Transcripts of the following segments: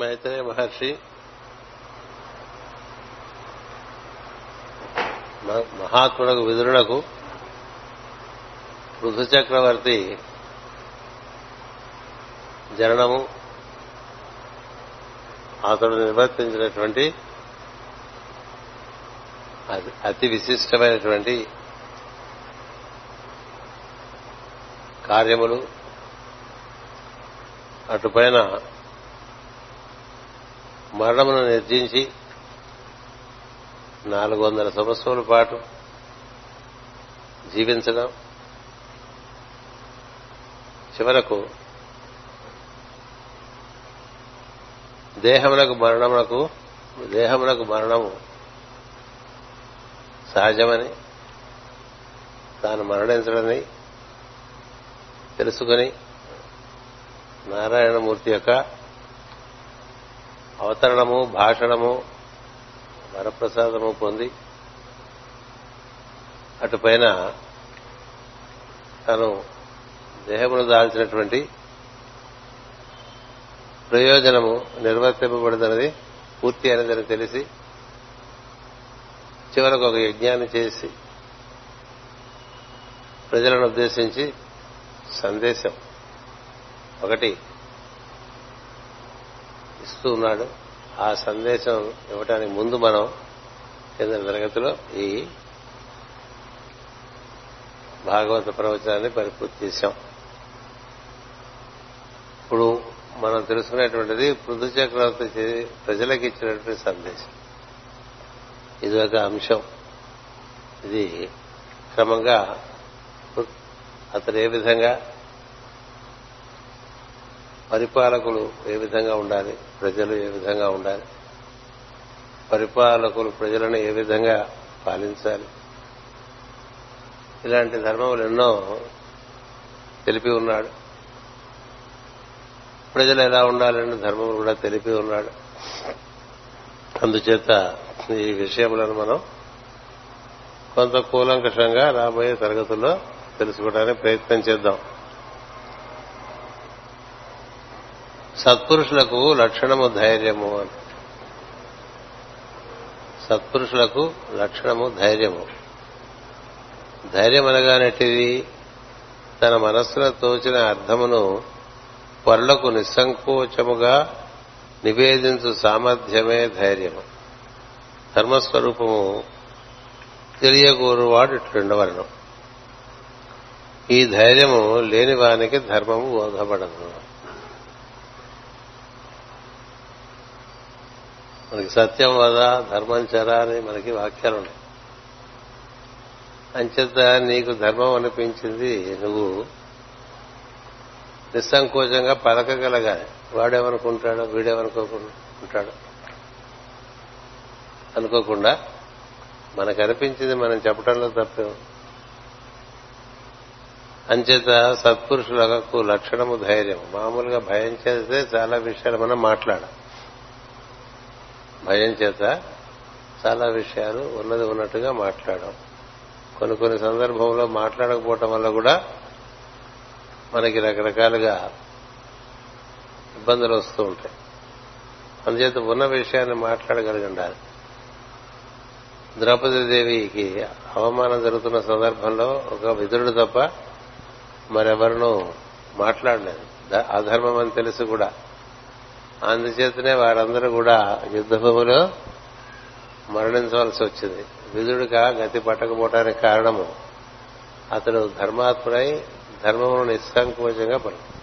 మైత్రేయ మహర్షి. మ- మహాత్మునకు విదురునకు పృథు చక్రవర్తి జననము అతడు నిర్వర్తించినటువంటి అతి- అతి విశిష్టమైనటువంటి కార్యములు. అటుపైన మరణమును నిర్జించి నాలుగు వందల సంవత్సరముల పాటు జీవించడం. చివరకు దేహమునకు మరణమునకు దేహమునకు మరణము సహజమని తాను మరణించడని తెలుసుకుని నారాయణమూర్తి యొక్క అవతరణము భాషణము వరప్రసాదము పొంది అటుపైన తను దేహమును దాల్చినటువంటి ప్రయోజనము నిర్వర్తింపబడుతున్నది పూర్తి అయినదని తెలిసి చివరకు ఒక యజ్ఞాన్ని చేసి ప్రజలను ఉద్దేశించి సందేశం ఒకటి ఇస్తూ ఉన్నాడు ఆ సందేశం ఇవ్వటానికి ముందు మనం కింద తరగతిలో ఈ భాగవత ప్రవచనాన్ని పరిపూర్తి చేశాం. ఇప్పుడు మనం తెలుసుకునేటువంటిది పృథు చక్రవర్తి ప్రజలకు ఇచ్చినటువంటి సందేశం. ఇది ఒక అంశం. ఇది క్రమంగా అతడు ఏ విధంగా పరిపాలకులు ఏ విధంగా ఉండాలి? ప్రజలు ఏ విధంగా ఉండాలి? పరిపాలకులు ప్రజలను ఏ విధంగా పాలించాలి? ఇలాంటి ధర్మములు ఎన్నో తెలిపి ఉన్నాడు. ప్రజలు ఎలా ఉండాలని ధర్మములు కూడా తెలిపి ఉన్నాడు. అందుచేత ఈ విషయములను మనం కొంత కూలంకషంగా రాబోయే తరగతుల్లో తెలుసుకోవడానికి ప్రయత్నం చేద్దాం. సత్పురుషులకు లక్షణము ధైర్యము అని. సత్పురుషులకు లక్షణము ధైర్యము. ధైర్యం అనగానెట్టిది తన మనస్సులో తోచిన అర్థమును పరులకు నిస్సంకోచముగా నివేదించు సామర్థ్యమే ధైర్యము. ధర్మస్వరూపము తెలియకూరువాడు ఇట్లుండవలను ఈ ధైర్యము లేని వానికి ధర్మము బోధపడదు. మనకి సత్యం వద ధర్మం చర అని మనకి వాక్యాలు ఉన్నాయి అంచేత నీకు ధర్మం అనిపించింది నువ్వు నిస్సంకోచంగా పలకగలగాలి. వాడేమనుకుంటాడు వీడేమనుకోకుంటాడు అనుకోకుండా మనకు అనిపించింది మనం చెప్పడంలో తప్పేం అంచేత సత్పురుషులకు లక్షణము ధైర్యం మామూలుగా భయం చేస్తే చాలా విషయాలు మనం మాట్లాడాలి. భయం చేత చాలా విషయాలు ఉన్నది ఉన్నట్టుగా మాట్లాడడం కొన్ని కొన్ని సందర్భంలో మాట్లాడకపోవటం వల్ల కూడా మనకి రకరకాలుగా ఇబ్బందులు వస్తూ ఉంటాయి. అందుచేత ఉన్న విషయాన్ని మాట్లాడగలిగి ద్రౌపది దేవికి అవమానం జరుగుతున్న సందర్భంలో ఒక విదురుడు తప్ప మరెవరినూ మాట్లాడలేదు. అధర్మం అని తెలిసి కూడా. అందుచేతనే వారందరూ కూడా యుద్ధభూమిలో మరణించవలసి వచ్చింది. విధుడిగా గతి పట్టకపోవడానికి కారణము అతడు ధర్మాత్ముడై ధర్మమును నిస్సంకోచంగా పలుకు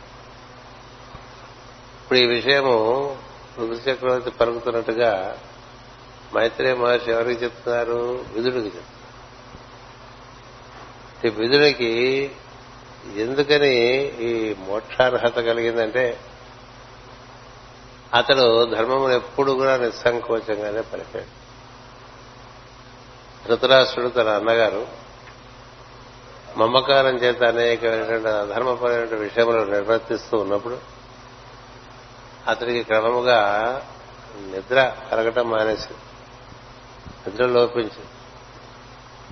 ఇప్పుడు ఈ విషయము ఋతు చక్రవర్తి పలుకుతున్నట్టుగా మైత్రే మహర్షి ఎవరికి చెప్తున్నారు? విధుడికి చెప్తున్నారు. ఈ విదుడికి ఎందుకని ఈ మోక్షార్హత కలిగిందంటే అతడు ధర్మమును ఎప్పుడు కూడా నిస్సంకోచంగానే పలికాడు. ధృతరాష్ట్రుడు తన అన్నగారు మమకారం చేత అనేకమైనటువంటి అధర్మపరమైన విషయములు నిర్వర్తిస్తూ ఉన్నప్పుడు అతడికి క్రమముగా నిద్ర కలగటం మానేసి నిద్ర లోపించి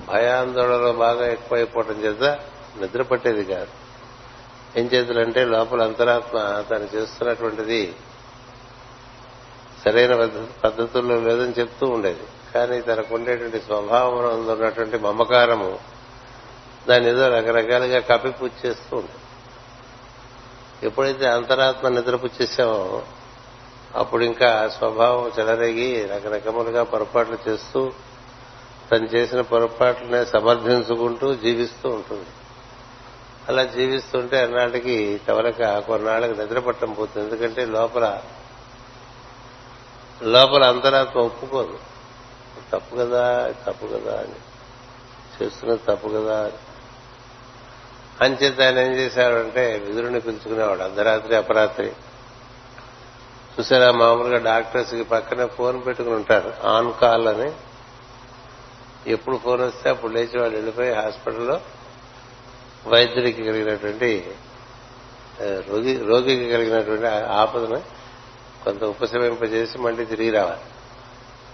భయాందోళనలో బాగా ఎక్కువైపోవటం చేత నిద్ర పట్టేది కాదు. ఏం చేతులంటే లోపల అంతరాత్మ తను చేస్తున్నటువంటిది సరైన పద్ధతుల్లో లేదని చెప్తూ ఉండేది. కానీ తనకు ఉండేటువంటి స్వభావం ఉన్నటువంటి మమకారము దాన్ని ఏదో రకరకాలుగా కప్పిపుచ్చి చేస్తూ ఉంటుంది ఎప్పుడైతే అంతరాత్మ నిద్రపుచ్చేసామో అప్పుడు ఇంకా స్వభావం చెలరేగి రకరకములుగా పొరపాట్లు చేస్తూ తను చేసిన పొరపాట్లనే సమర్థించుకుంటూ జీవిస్తూ ఉంటుంది. అలా జీవిస్తుంటే అన్నాటికి తవరక కొన్నాళ్ళకి నిద్ర పట్టం పోతుంది. ఎందుకంటే లోపల లోపల అంతరాత్మ ఒప్పుకోదు తప్పు కదా తప్పు కదా అని. చేస్తున్నది తప్పు కదా అని. అంచేత ఆయన ఏం చేశాడంటే విదురుని పిలుచుకునేవాడు. అర్ధరాత్రి అపరాత్రి. చూసారా మామూలుగా డాక్టర్స్కి పక్కనే ఫోన్ పెట్టుకుని ఉంటారు. ఆన్ కాల్ అని. ఎప్పుడు ఫోన్ వస్తే అప్పుడు లేచి వాళ్ళు వెళ్ళిపోయి హాస్పిటల్లో వైద్యుడికి కలిగినటువంటి రోగి రోగికి కలిగినటువంటి ఆపదను కొంత ఉపశమింపజేసి మళ్ళీ తిరిగి రావాలి.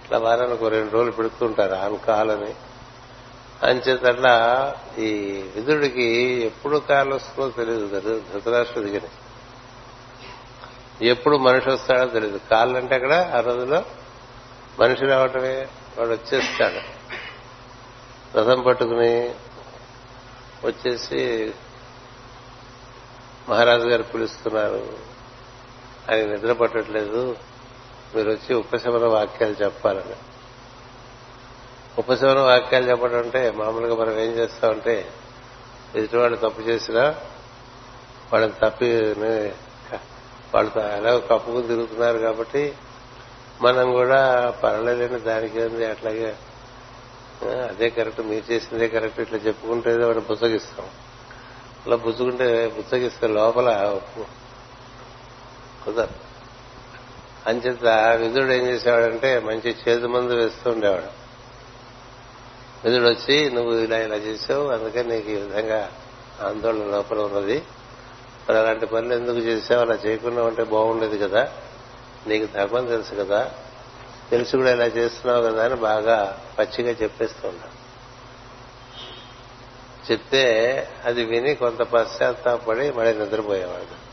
ఇట్లా వారానికి ఒక రెండు రోజులు పెడుతుంటారు ఆన్ కాల్ అని అంచేత అట్లా ఈ విదురుడికి ఎప్పుడు కాలు వస్తుందో తెలియదు ధృతరాష్ట్ర దిగిన ఎప్పుడు మనిషి వస్తాడో తెలియదు కాళ్ళు అంటే అక్కడ ఆ రోజులో మనిషి రావటమే వాడు వచ్చేస్తాడు. రథం పట్టుకుని వచ్చేసి మహారాజు గారు పిలుస్తున్నారు. ఆయన నిద్ర పట్టట్లేదు. మీరు వచ్చి ఉపశమన వాక్యాలు చెప్పాలని. ఉపశమన వాక్యాలు చెప్పడం అంటే మామూలుగా మనం ఏం చేస్తామంటే ఎదుటివాళ్ళు తప్పు చేసినా వాళ్ళని తప్పి వాళ్ళతో ఎలా కప్పుకు తిరుగుతున్నారు కాబట్టి మనం కూడా పర్వాలేదండి దానికి ఏంది అట్లాగే అదే కరెక్ట్ మీరు చేసిందే కరెక్ట్ ఇట్లా చెప్పుకుంటే వాడిని బుచ్చగిస్తాం అలా బుచ్చుకుంటే బుచ్చగిస్తే లోపల కుదరదు. అంచేత విధుడు ఏం చేసేవాడంటే మంచి చేదు మందు వేస్తూ ఉండేవాడు. విధుడు వచ్చి నువ్వు ఇలా ఇలా చేసావు అందుకని నీకు ఈ విధంగా ఆందోళన లోపల ఉన్నది. మరి అలాంటి పనులు ఎందుకు చేసావు? అలా చేయకుండా ఉంటే బాగుండేది కదా. నీకు ధర్మం తెలుసు కదా. తెలిసి కూడా ఇలా చేస్తున్నావు కదా అని బాగా పచ్చిగా చెప్పేస్తూ ఉన్నాడు. చెప్తే అది విని కొంత పశ్చాత్తాపడి మళ్ళీ నిద్రపోయేవాడు.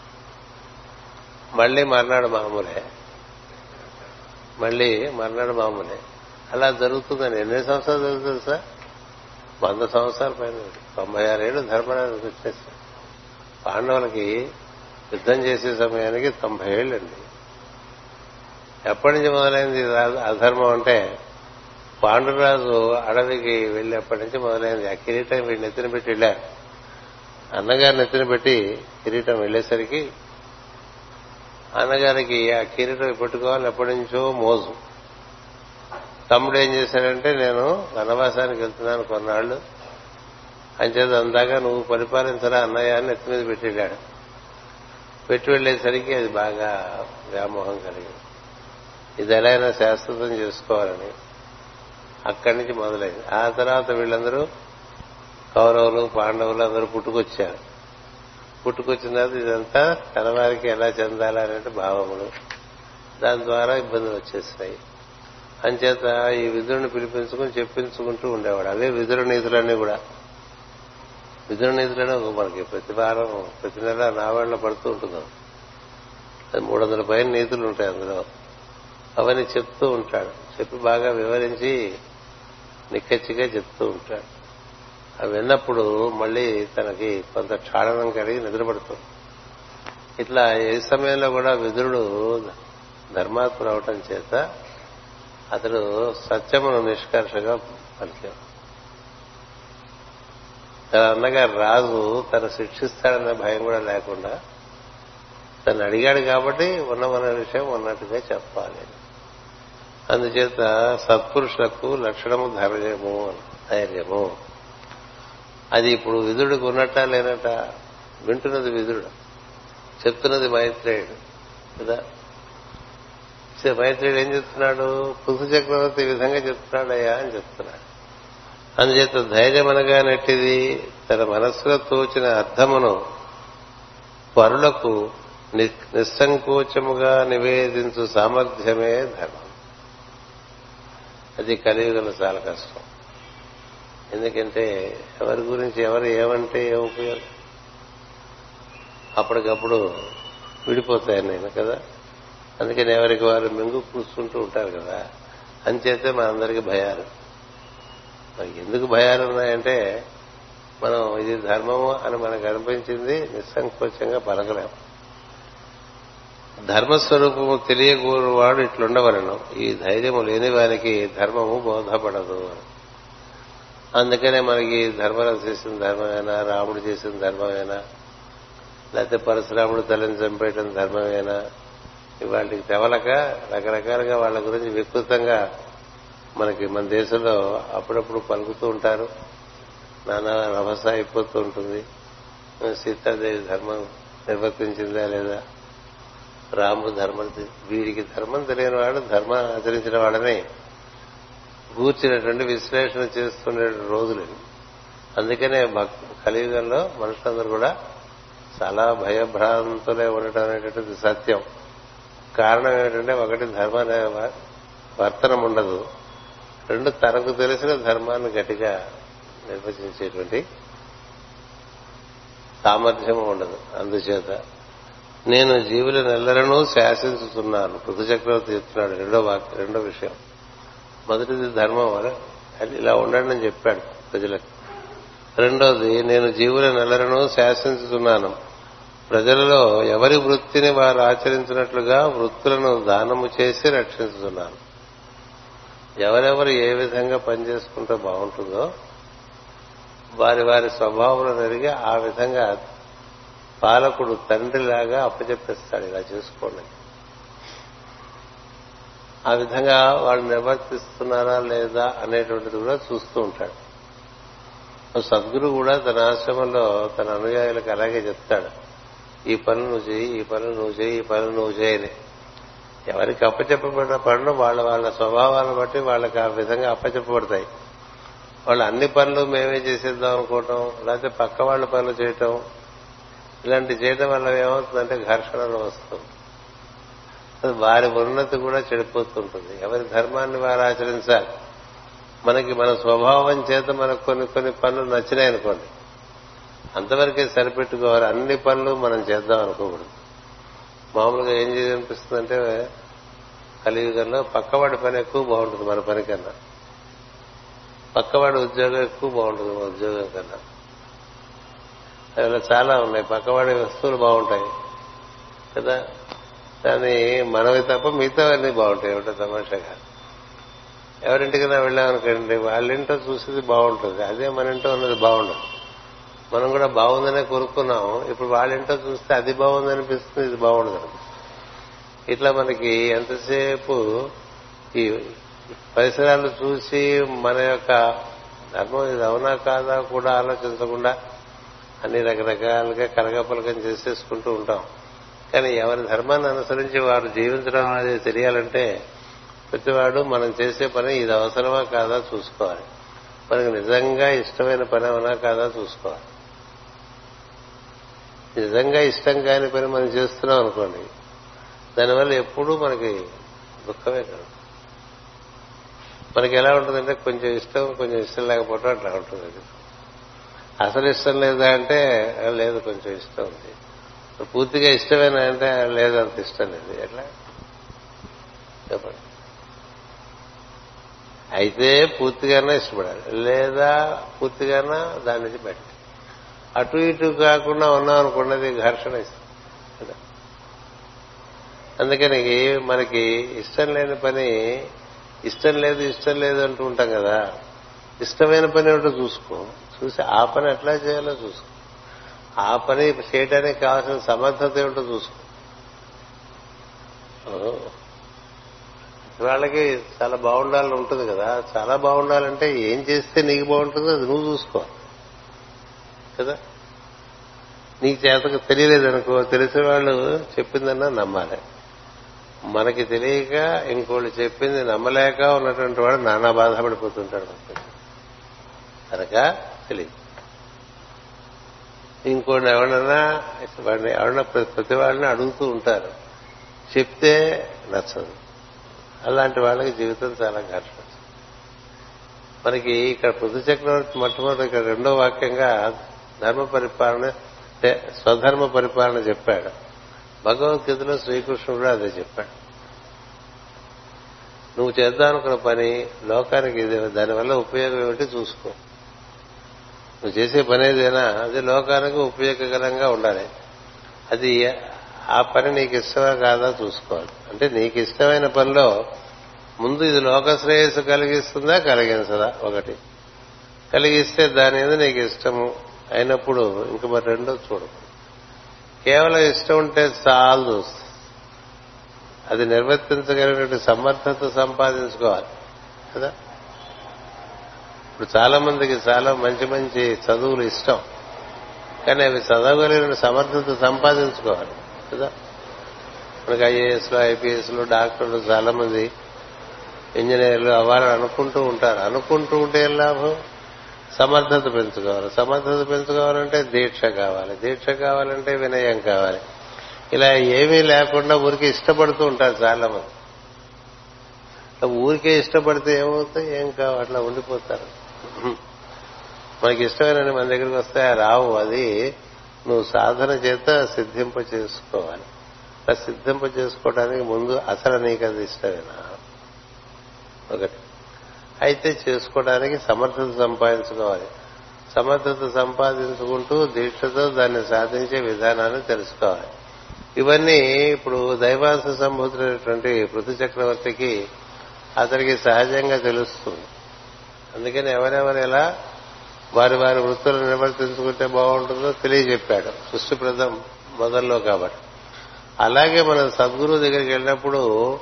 మళ్ళీ మర్నాడు మామూలే. మళ్ళీ మర్నాడు మామూలే. అలా జరుగుతుందని ఎన్ని సంవత్సరాలు జరుగుతుంది సార్? వంద సంవత్సరాల పైన. తొంభై ఆరేళ్ళు ధర్మరాజు వచ్చేసారు పాండవులకి యుద్ధం చేసే సమయానికి తొంభై ఏళ్ళండి. ఎప్పటి నుంచి మొదలైంది అధర్మం అంటే పాండురాజు అడవికి వెళ్ళేప్పటి నుంచి మొదలైంది. ఆ కిరీటం వీడి నెత్తిన పెట్టి వెళ్ళారు. అన్నగారిని నెత్తిన పెట్టి కిరీటం వెళ్ళేసరికి అన్నగారికి ఆ కిరీటం పెట్టుకోవాలని ఎప్పటి నుంచో మోజు. తమ్ముడు ఏం చేశాడంటే నేను వనవాసానికి వెళ్తున్నాను కొన్నాళ్ళు. అంచేత అందాక నువ్వు పరిపాలించరా అన్నయ్య అని ఎత్తి మీద పెట్టి వెళ్ళాడు పెట్టి వెళ్ళేసరికి అది బాగా వ్యామోహం కలిగింది. ఇది ఎలా అయినా శాశ్వతం చేసుకోవాలని అక్కడి నుంచి మొదలైంది. ఆ తర్వాత వీళ్ళందరూ కౌరవులు పాండవులు అందరూ పుట్టుకొచ్చారు. పుట్టుకొచ్చిన తర్వాత ఇదంతా తనవారికి ఎలా చెందాలనే అనే భావములు. దాని ద్వారా ఇబ్బందులు వచ్చేస్తాయి. అంచేత ఈ విధుడిని పిలిపించుకుని చెప్పించుకుంటూ ఉండేవాడు. అవే విధుల నిధులన్నీ కూడా. విధుల నిధులనే ఒక మనకి ప్రతి వారం ప్రతి నెల నావాళ్ళ పడుతూ ఉంటుంది. అది మూడు వందల పైన నీతులు ఉంటాయి అందులో. అవన్నీ చెప్తూ ఉంటాడు. చెప్పి బాగా వివరించి నిక్కచ్చిగా చెప్తూ ఉంటాడు. అవి విన్నప్పుడు మళ్ళీ తనకి కొంత క్షాళనం కలిగి నిద్రపడుతుంది. ఇట్లా ఏ సమయంలో కూడా విదురుడు ధర్మాత్ముడు అవటం చేత అతడు సత్యమును నిష్కర్షగా పలికాడు. తన అన్నగారు రాజు తను శిక్షిస్తాడనే భయం కూడా లేకుండా తను అడిగాడు కాబట్టి ఉన్నమన్న విషయం ఉన్నట్టుగా చెప్పాలి. అందుచేత సత్పురుషులకు లక్షణము ధైర్యము ధైర్యము. అది ఇప్పుడు విధుడికి ఉన్నట్ట లేనట వింటున్నది విధుడు. చెప్తున్నది మైత్రేయుడు. కదా? మైత్రేయుడు ఏం చెప్తున్నాడు? పురుష చక్రవర్తి ఈ విధంగా చెప్తున్నాడయ్యా అని చెప్తున్నాడు. అందుచేత ధైర్యం అనగా నెట్టిది? తన మనస్సులో తోచిన అర్థమును పరులకు నిస్సంకోచముగా నివేదించు సామర్థ్యమే ధర్మం. అది కలియుగంలో చాలా కష్టం. ఎందుకంటే ఎవరి గురించి ఎవరు ఏమంటే ఏ ఉపయోగం? అప్పటికప్పుడు విడిపోతాయి నేను కదా? అందుకని ఎవరికి వారు మింగు కూర్చుంటూ ఉంటారు కదా? అంచేతే మనందరికీ భయాలు. మరి ఎందుకు భయాలు ఉన్నాయంటే మనం ఇది ధర్మము అని మనకు అనిపించింది నిస్సంకోచంగా పలకలేము ధర్మస్వరూపము తెలియకూరువాడు ఇట్లుండవలను. ఈ ధైర్యము లేని వారికి ధర్మము బోధపడదు అందుకనే మనకి ధర్మరాజు చేసిన ధర్మమేనా రాముడు చేసిన ధర్మమేనా లేకపోతే పరశురాముడు తల్లిని చంపేయటం ధర్మమేనా? ఇవాళకి తెవలక రకరకాలుగా వాళ్ళ గురించి వికృతంగా మనకి మన దేశంలో అప్పుడప్పుడు పలుకుతూ ఉంటారు. నానా రభస అయిపోతూ ఉంటుంది. సీతాదేవి ధర్మం నిర్వర్తించిందా లేదా? రాముడు ధర్మం వీడికి ధర్మం తెలియని వాడు ధర్మం ఆచరించిన వాడని. గూర్చినటువంటి విశ్లేషణ చేస్తున్న రోజులు అందుకనే భక్ కలియుగంలో మనుషులందరూ కూడా చాలా భయభ్రాంతులే ఉండటం అనేటువంటిది సత్యం. కారణం ఏమిటంటే ఒకటి ధర్మ వర్తనం ఉండదు. రెండు తనకు తెలిసిన ధర్మాన్ని గట్టిగా నిర్వచించేటువంటి సామర్థ్యం ఉండదు. అందుచేత నేను జీవుల నెల్లరను శాసించుతున్నాను. పృథు చక్రవర్తి చెప్తున్నాడు రెండో వాక్యం రెండో విషయం. మొదటిది ధర్మం అని. ఇలా ఉండండి అని చెప్పాడు ప్రజలకు. రెండోది నేను జీవుల నెలలను శాసించుతున్నాను. ప్రజలలో ఎవరి వృత్తిని వారు ఆచరించినట్లుగా వృత్తులను దానము చేసి రక్షించుతున్నాను. ఎవరెవరు ఏ విధంగా పనిచేసుకుంటే బాగుంటుందో వారి వారి స్వభావం జరిగి ఆ విధంగా పాలకుడు తండ్రిలాగా అప్పచెప్పిస్తాడు. ఇలా చేసుకోండి. ఆ విధంగా వాళ్ళు నిర్వర్తిస్తున్నారా లేదా అనేటువంటిది కూడా చూస్తూ ఉంటాడు. సద్గురు కూడా తన ఆశ్రమంలో తన అనుయాయులకు అలాగే చెప్తాడు. ఈ పనులు నువ్వు చేయి ఈ పనులు నువ్వు చేయి ఈ పనులు నువ్వు చేయని ఎవరికి అప్పచెప్పబడిన పనులు వాళ్ళ వాళ్ళ స్వభావాలను బట్టి వాళ్ళకి ఆ విధంగా అప్పచెప్పబడతాయి. వాళ్ళు అన్ని పనులు మేమే చేసేద్దాం అనుకోవటం లేకపోతే పక్క వాళ్ళ పనులు చేయటం ఇలాంటి చేయటం వల్ల ఏమవుతుందంటే ఘర్షణలు వస్తుంది వారి ఉన్నతి కూడా చెడిపోతుంటుంది. ఎవరి ధర్మాన్ని వారు ఆచరించాలి? మనకి మన స్వభావం చేత మనకు కొన్ని కొన్ని పనులు నచ్చినాయి అనుకోండి. అంతవరకే సరిపెట్టుకోవాలి. అన్ని పనులు మనం చేద్దాం అనుకోకూడదు. మామూలుగా ఏం చేయాలనిపిస్తుందంటే కలియుగంలో పక్కవాడి పని ఎక్కువ బాగుంటుంది మన పని కన్నా. పక్కవాడి ఉద్యోగం ఎక్కువ బాగుంటుంది మన ఉద్యోగం కన్నా. అలా చాలా ఉన్నాయి. పక్కవాడి వస్తువులు బాగుంటాయి. కదా? కానీ మనవి తప్ప మిగతా అన్ని బాగుంటాయి ఏమిటో తమాషాగా. ఎవరింటికైనా వెళ్ళామనుకోండి వాళ్ళ ఇంట్లో చూసేది బాగుంటుంది అదే మన ఇంట్లో ఉన్నది బాగుండదు. మనం కూడా బాగుందనే కోరుకున్నాం ఇప్పుడు వాళ్ళ ఇంట్లో చూస్తే అది బాగుంది అనిపిస్తుంది ఇది బాగుండదు. ఇట్లా మనకి ఎంతసేపు ఈ పరిసరాలు చూసి మన యొక్క ధర్మం ఇది అవునా కాదా కూడా ఆలోచించకుండా అన్ని రకరకాలుగా కలగపలకం చేసేసుకుంటూ ఉంటాం. కానీ ఎవరి ధర్మాన్ని అనుసరించి వారు జీవించడం అనేది తెలియాలంటే ప్రతివాడు మనం చేసే పని ఇది అవసరమా కాదా చూసుకోవాలి. మనకు నిజంగా ఇష్టమైన పని అవునా కాదా చూసుకోవాలి. నిజంగా ఇష్టం కాని పని మనం చేస్తున్నాం అనుకోండి దానివల్ల ఎప్పుడూ మనకి దుఃఖమే కాదు. మనకి ఎలా ఉంటుందంటే కొంచెం ఇష్టం కొంచెం ఇష్టం లేకపోవటం అట్లా ఉంటుంది అసలు ఇష్టం లేదా అంటే లేదు కొంచెం ఇష్టం ఉంది. పూర్తిగా ఇష్టమేనా అంటే లేదు అంత ఇష్టం లేదు. ఎట్లా? చెప్పండి. అయితే పూర్తిగానే ఇష్టపడాలి. లేదా పూర్తిగానే దాని నుంచి బయట అటు ఇటు కాకుండా ఉన్నాం అనుకున్నది ఘర్షణ ఇస్తుంది అందుకని మనకి ఇష్టం లేని పని ఇష్టం లేదు ఇష్టం లేదు అంటూ ఉంటాం కదా. ఇష్టమైన పని ఏమిటో చూసుకో. చూసి ఆ పని ఎట్లా చేయాలో చూసుకో. ఆ పని చేయడానికి కావాల్సిన సమర్థత ఏమిటో చూసుకో. వాళ్ళకి చాలా బాగుండాలని ఉంటుంది కదా. చాలా బాగుండాలంటే ఏం చేస్తే నీకు బాగుంటుందో అది నువ్వు చూసుకో. కదా? నీకు చేతకు తెలియలేదనుకో తెలిసిన వాళ్ళు చెప్పిందన్నా నమ్మాలి. మనకి తెలియక ఇంకోళ్ళు చెప్పింది నమ్మలేక ఉన్నటువంటి వాడు నానా బాధపడిపోతుంటాడు. కనుక తెలియదు. ఇంకోటి ఎవరన్నా వాడిని ఎవరన్నా ప్రతి వాళ్ళని అడుగుతూ ఉంటారు. చెప్తే నచ్చదు. అలాంటి వాళ్ళకి జీవితం చాలా కష్టం మనకి ఇక్కడ పృథు చక్రవర్తి మొట్టమొదటి ఇక్కడ రెండో వాక్యంగా ధర్మ పరిపాలన స్వధర్మ పరిపాలన చెప్పాడు. భగవద్గీతలో శ్రీకృష్ణుడు అదే చెప్పాడు. నువ్వు చేద్దామనుకున్న పని లోకానికి దానివల్ల ఉపయోగం ఏమిటి చూసుకో. నువ్వు చేసే పని ఏదైనా అది లోకానికి ఉపయోగకరంగా ఉండాలి. అది ఆ పని నీకు ఇష్టమా కాదా చూసుకోవాలి. అంటే నీకు ఇష్టమైన పనిలో ముందు ఇది లోక శ్రేయస్సు కలిగిస్తుందా కలిగించదా? ఒకటి. కలిగిస్తే దాని మీద నీకు ఇష్టము అయినప్పుడు ఇంక మరి రెండో చూడు. కేవలం ఇష్టం ఉంటే చాలు అది నిర్వర్తించగలిగినటువంటి సమర్థత సంపాదించుకోవాలి. కదా? ఇప్పుడు చాలా మందికి చాలా మంచి మంచి చదువులు ఇష్టం. కానీ అవి చదవగలిగిన సమర్థత సంపాదించుకోవాలి కదా? మనకి ఐఏఎస్లు ఐపీఎస్లు డాక్టర్లు చాలా మంది ఇంజనీర్లు అవ్వాలని అనుకుంటూ ఉంటారు. అనుకుంటూ ఉంటే ఏం లాభం? సమర్థత పెంచుకోవాలి. సమర్థత పెంచుకోవాలంటే దీక్ష కావాలి. దీక్ష కావాలంటే వినయం కావాలి. ఇలా ఏమీ లేకుండా ఊరికి ఇష్టపడుతూ ఉంటారు చాలా మంది. ఊరికే ఇష్టపడితే ఏమవుతాయి? ఏం కావు. అట్లా ఉండిపోతారు. మనకి ఇష్టమైన మన దగ్గరికి వస్తే రావు అది నువ్వు సాధన చేత సిద్ధింప చేసుకోవాలి. అలా సిద్ధింప చేసుకోవడానికి ముందు అసలు నీకు అది ఇష్టమేనా? ఒకటి. అయితే చేసుకోవడానికి సమర్థత సంపాదించుకోవాలి. సమర్థత సంపాదించుకుంటూ దీక్షతో దాన్ని సాధించే విధానాన్ని తెలుసుకోవాలి. ఇవన్నీ ఇప్పుడు దైవాస సంభూతులైనటువంటి పృథు చక్రవర్తికి అతనికి సహజంగా తెలుస్తుంది. అందుకని ఎవరెవరు ఎలా వారి వారి వృత్తులు నిర్వర్తించుకుంటే బాగుంటుందో తెలియజెప్పాడు. సృష్టి ప్రదం మొదల్లో కాబట్టి. అలాగే మనం సద్గురు దగ్గరికి వెళ్ళినప్పుడు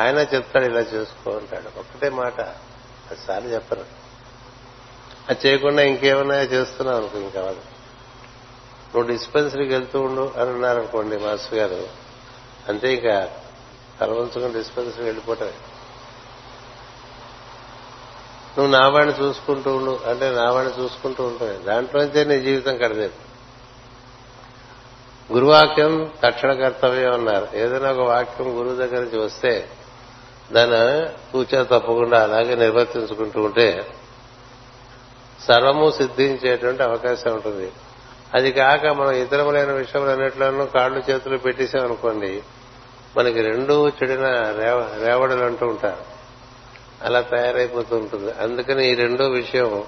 ఆయన చెప్తాడు ఇలా చేసుకో అంటాడు. ఒక్కటే మాట. అది సార్లు చెప్పరు. అది చేయకుండా ఇంకేమన్నా చేస్తున్నావు అనుకో ఇంకా నువ్వు డిస్పెన్సరీకి వెళ్తూ ఉండు అని ఉన్నారనుకోండి మాస్టర్ గారు. అంతే ఇంకా తలవంచుకుని డిస్పెన్సరీకి వెళ్ళిపోవటమే నువ్వు నావాణ్ణి చూసుకుంటూ ఉండు. అంటే నావాణ్ణి చూసుకుంటూ ఉంటుంది దాంట్లోంచే నీ జీవితం కడలేదు గురువాక్యం తక్షణ కర్తవ్యం అన్నారు. ఏదైనా ఒక వాక్యం గురువు దగ్గర నుంచి వస్తే దాన్ని కూర్చో తప్పకుండా అలాగే నిర్వర్తించుకుంటూ ఉంటే సర్వము సిద్ధించేటువంటి అవకాశం ఉంటుంది. అది కాక మనం ఇతరములైన విషయములన్నిట్లోనూ కాళ్ళు చేతులు పెట్టేసామనుకోండి మనకి రెండు చెడిన రేవడలు అంటూ ఉంటారు. అలా తయారైపోతూ ఉంటుంది. అందుకని ఈ రెండో విషయం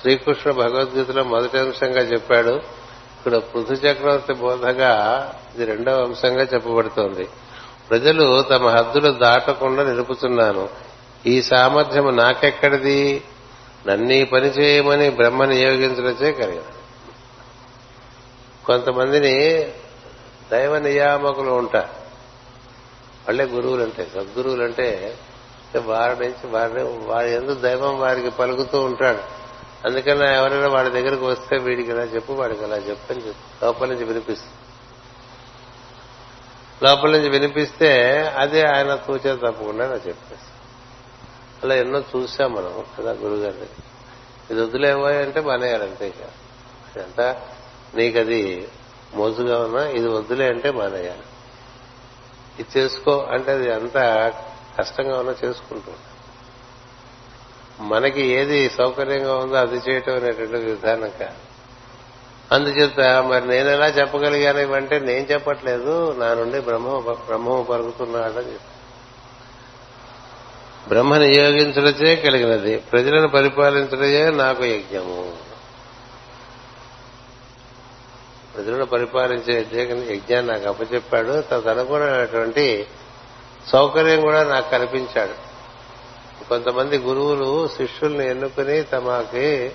శ్రీకృష్ణ భగవద్గీతలో మొదటి అంశంగా చెప్పాడు. ఇక్కడ పృథు చక్రవర్తి బోధగా ఇది రెండవ అంశంగా చెప్పబడుతోంది. ప్రజలు తమ హద్దులు దాటకుండా నిలుపుతున్నాను ఈ సామర్థ్యం నాకెక్కడిది? నన్నీ పని చేయమని బ్రహ్మ నియోగించడచే కలిగిన కొంతమందిని దైవ నియామకులు ఉంటారు వాళ్ళే సద్గురువులు అంటే వారి నుంచి వారిని వారి ఎందుకు దైవం వారికి పలుకుతూ ఉంటాడు. అందుకని ఎవరైనా వాడి దగ్గరకు వస్తే వీడికి ఇలా చెప్పు వాడికి ఇలా చెప్పు అని చెప్పు. లోపల నుంచి వినిపిస్తుంది. లోపల నుంచి వినిపిస్తే అదే ఆయన తూచే తప్పకుండా నాకు చెప్పేసి అలా ఎన్నో చూసాం మనం కదా గురుగారి ఇది వద్దులేమో అంటే మానేయాలి ఇక. ఎంత నీకది మోజుగా ఉన్నా ఇది వద్దులే అంటే మానేయాలి. ఇది చేసుకో అంటే అది అంతా కష్టంగా ఉన్నా చేసుకుంటూ. మనకి ఏది సౌకర్యంగా ఉందో అది చేయటం అనేటువంటి విధానం కాదు. అందుచేత మరి నేను ఎలా చెప్పగలిగాను ఇవంటే నేను చెప్పట్లేదు నా నుండి బ్రహ్మ బ్రహ్మము పరుగుతున్నాడని చెప్పి. బ్రహ్మ నియోగించడచే కలిగినది ప్రజలను పరిపాలించడమే నాకు యజ్ఞము. ప్రజలను పరిపాలించే యజ్ఞాన్ని నాకు అప్పచెప్పాడు తదనుగుణమైనటువంటి సౌకర్యం కూడా నాకు కల్పించాడు. కొంతమంది గురువులు శిష్యుల్ని ఎన్నుకుని తమకి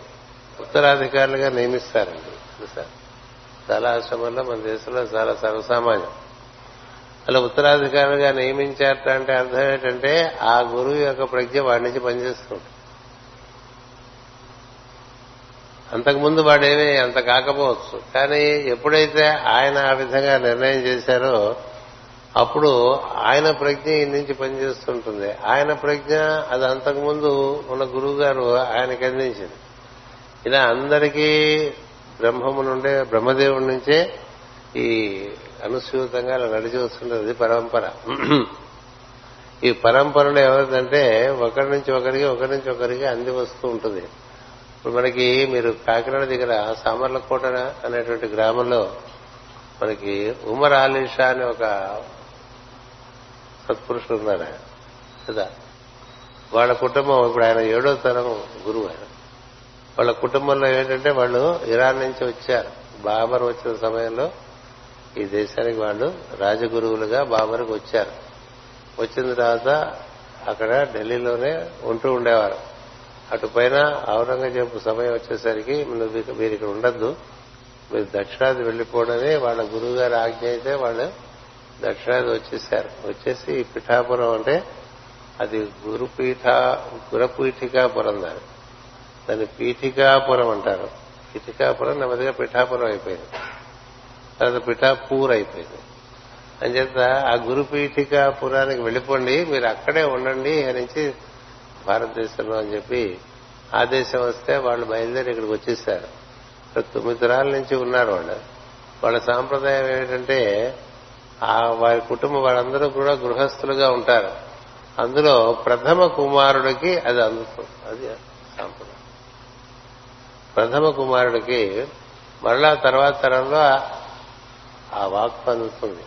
ఉత్తరాధికారులుగా నియమిస్తారండి. తెలుసా చాలా ఆశ్రమంలో మన దేశంలో చాలా సర్వసామాన్యం. అలా ఉత్తరాధికారులుగా నియమించారట అంటే అర్థం ఏంటంటే ఆ గురువు యొక్క ప్రజ్ఞ వాడి నుంచి పనిచేస్తుంది అంతకుముందు వాడేమీ అంత కాకపోవచ్చు. కానీ ఎప్పుడైతే ఆయన ఆ విధంగా నిర్ణయం చేశారో అప్పుడు ఆయన ప్రజ్ఞ ఈ నుంచి పనిచేస్తుంటుంది. ఆయన ప్రజ్ఞ అది అంతకుముందు ఉన్న గురువు గారు ఆయనకి అందించింది. ఇలా అందరికీ బ్రహ్మము నుండే బ్రహ్మదేవుడి నుంచే ఈ అనుసూతంగా అలా నడిచి వస్తుంటుంది పరంపర. ఈ పరంపరలో ఎవరిదంటే ఒకరి నుంచి ఒకరికి ఒకరి నుంచి ఒకరికి అంది వస్తూ ఉంటుంది. ఇప్పుడు మనకి మీరు కాకినాడ దగ్గర సామర్లకోట అనేటువంటి గ్రామంలో మనకి ఉమర్ ఆలీషా అనే ఒక సత్పురుషులు ఆయన కదా. వాళ్ళ కుటుంబం ఇప్పుడు ఆయన ఏడో తరం గురువు ఆయన. వాళ్ళ కుటుంబంలో ఏంటంటే వాళ్ళు ఇరాన్ నుంచి వచ్చారు. బాబర్ వచ్చిన సమయంలో ఈ దేశానికి వాళ్ళు రాజగురువులుగా బాబర్కి వచ్చారు. వచ్చిన తర్వాత అక్కడ ఢిల్లీలోనే ఉంటూ ఉండేవారు. అటు పైన ఔరంగజేబు సమయం వచ్చేసరికి మీరు ఇక్కడ ఉండద్దు. మీరు దక్షిణాది వెళ్ళిపోవడమే వాళ్ళ గురువు గారి ఆజ్ఞ అయితే వాళ్ళు దక్షిణాది వచ్చేసారు. వచ్చేసి పిఠాపురం అంటే అది గురుపీఠ గురపీఠికాపురం దాని దాన్ని. పీఠికాపురం అంటారు. పీఠికాపురం నెమ్మదిగా పిఠాపురం అయిపోయింది. తర్వాత పిఠాపూర్ అయిపోయింది. అంచేత ఆ గురుపీఠికాపురానికి వెళ్ళిపోండి మీరు అక్కడే ఉండండి నుంచి భారతదేశంలో అని చెప్పి ఆదేశం వస్తే వాళ్ళు బయలుదేరి ఇక్కడికి వచ్చేసారు. తొమ్మిది తరాల నుంచి ఉన్నారు వాళ్ళు. వాళ్ళ సాంప్రదాయం ఏంటంటే ఆ వారి కుటుంబం వాళ్ళందరూ కూడా గృహస్థులుగా ఉంటారు. అందులో ప్రథమ కుమారుడికి అది అందుతుంది అది సాంప్రదాయం. ప్రథమ కుమారుడికి మరలా తర్వాత తరంలో ఆ వాక్ అందుతుంది.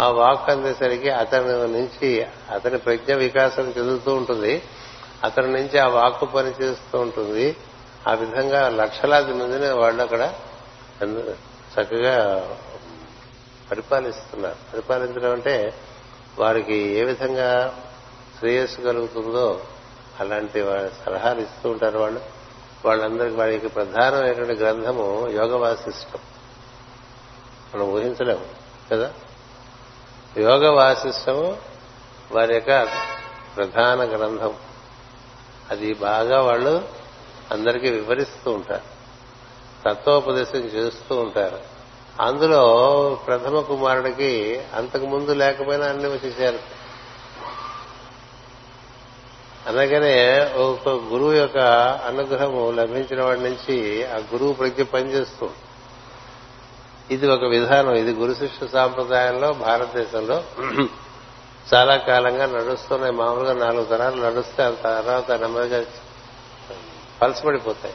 ఆ వాక్ అందేసరికి అతని నుంచి అతని ప్రజ్ఞ వికాసం చెందుతూ ఉంటుంది. అతని నుంచి ఆ వాక్కు పనిచేస్తూ ఉంటుంది. ఆ విధంగా లక్షలాది మందిని వాళ్ళు అక్కడ చక్కగా పరిపాలిస్తున్నారు. పరిపాలించడం అంటే వారికి ఏ విధంగా శ్రేయస్సు కలుగుతుందో అలాంటి సలహాలు ఇస్తూ ఉంటారు వాళ్ళు. వాళ్ళందరికీ వారికి ప్రధానమైనటువంటి గ్రంథము యోగ వాసిష్టం మనం ఊహించలేము కదా? యోగ వాసిష్టము వారి యొక్క ప్రధాన గ్రంథం. అది బాగా వాళ్ళు అందరికీ వివరిస్తూ ఉంటారు. తత్వోపదేశం చేస్తూ ఉంటారు. అందులో ప్రథమ కుమారుడికి అంతకు ముందు లేకపోయినా అన్ని వచ్చేసారు. అనగానే ఒక గురువు యొక్క అనుగ్రహము లభించిన వాడి నుంచి ఆ గురువు ప్రజ్ఞ పనిచేస్తూ ఇది ఒక విధానం ఇది గురు శిష్య సాంప్రదాయంలో భారతదేశంలో చాలా కాలంగా నడుస్తున్నాయి. మామూలుగా నాలుగు తరాలు నడుస్తే ఆ తర్వాత నెమ్మదిగా పలసపడిపోతాయి.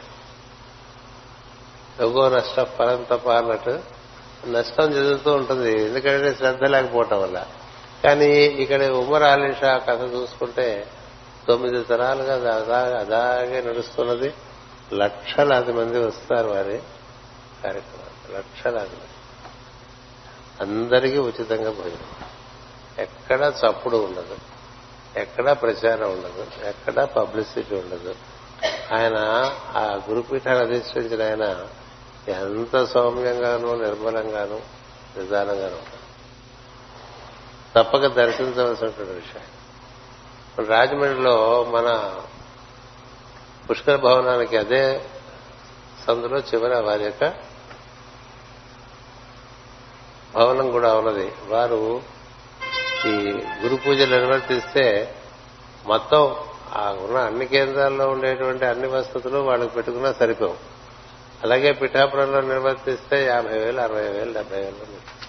ఎగో నష్ట ఫలం తప్ప అన్నట్టు నష్టం జరుగుతూ ఉంటుంది. ఎందుకంటే శ్రద్ధ లేకపోవటం వల్ల. కానీ ఇక్కడ ఉమర్ ఆలీషా కథ చూసుకుంటే తొమ్మిది తరాలుగా అదాగే నడుస్తున్నది. లక్షలాది మంది వస్తారు వారి కార్యక్రమాలు. లక్షలాది మంది. అందరికీ ఉచితంగా భోజనం. ఎక్కడా చప్పుడు ఉండదు. ఎక్కడా ప్రచారం ఉండదు. ఎక్కడా పబ్లిసిటీ ఉండదు. ఆయన ఆ గురుపీఠాన్ని అధిష్ఠించిన ఆయన ఎంత సౌమ్యంగానూ నిర్మలంగానూ నిదానంగానూ తప్పక దర్శించవలసినటువంటి విషయం. రాజమండ్రిలో మన పుష్కర భవనానికి అదే సందులో చివర వారి యొక్క భవనం కూడా ఉన్నది. వారు ఈ గురు పూజలు నిర్వర్తిస్తే మొత్తం ఆ ఉన్న అన్ని కేంద్రాల్లో ఉండేటువంటి అన్ని వసతులు వాళ్ళకి పెట్టుకున్నా సరిపోవు. అలాగే పిఠాపురంలో నిర్వర్తిస్తే యాభై వేలు అరవై వేలు డెబ్బై వేలు.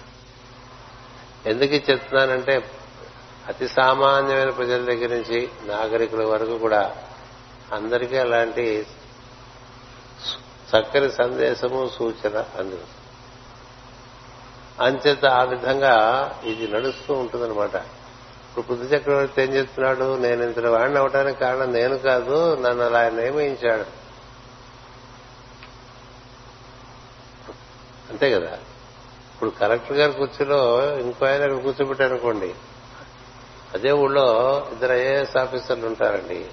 ఎందుకు చెప్తున్నానంటే అతి సామాన్యమైన ప్రజల దగ్గర నుంచి నాగరికుల వరకు కూడా అందరికీ అలాంటి చక్కని సందేశము సూచన అందుకు అంచేత ఆ విధంగా ఇది నడుస్తూ ఉంటుందన్నమాట. ఇప్పుడు బుద్ధ చక్రవర్తి ఏం చెప్తున్నాడు? నేను ఇంత వాడిని అవడానికి కారణం నేను కాదు నన్ను అలా నియమించాడు అంతే కదా. ఇప్పుడు కలెక్టర్ గారి కుర్చీలో ఇంకో ఆయన అక్కడ కూర్చోబెట్టారనుకోండి. అదే ఊళ్ళో ఇద్దరు ఐఏఎస్ ఆఫీసర్లు ఉంటారండి.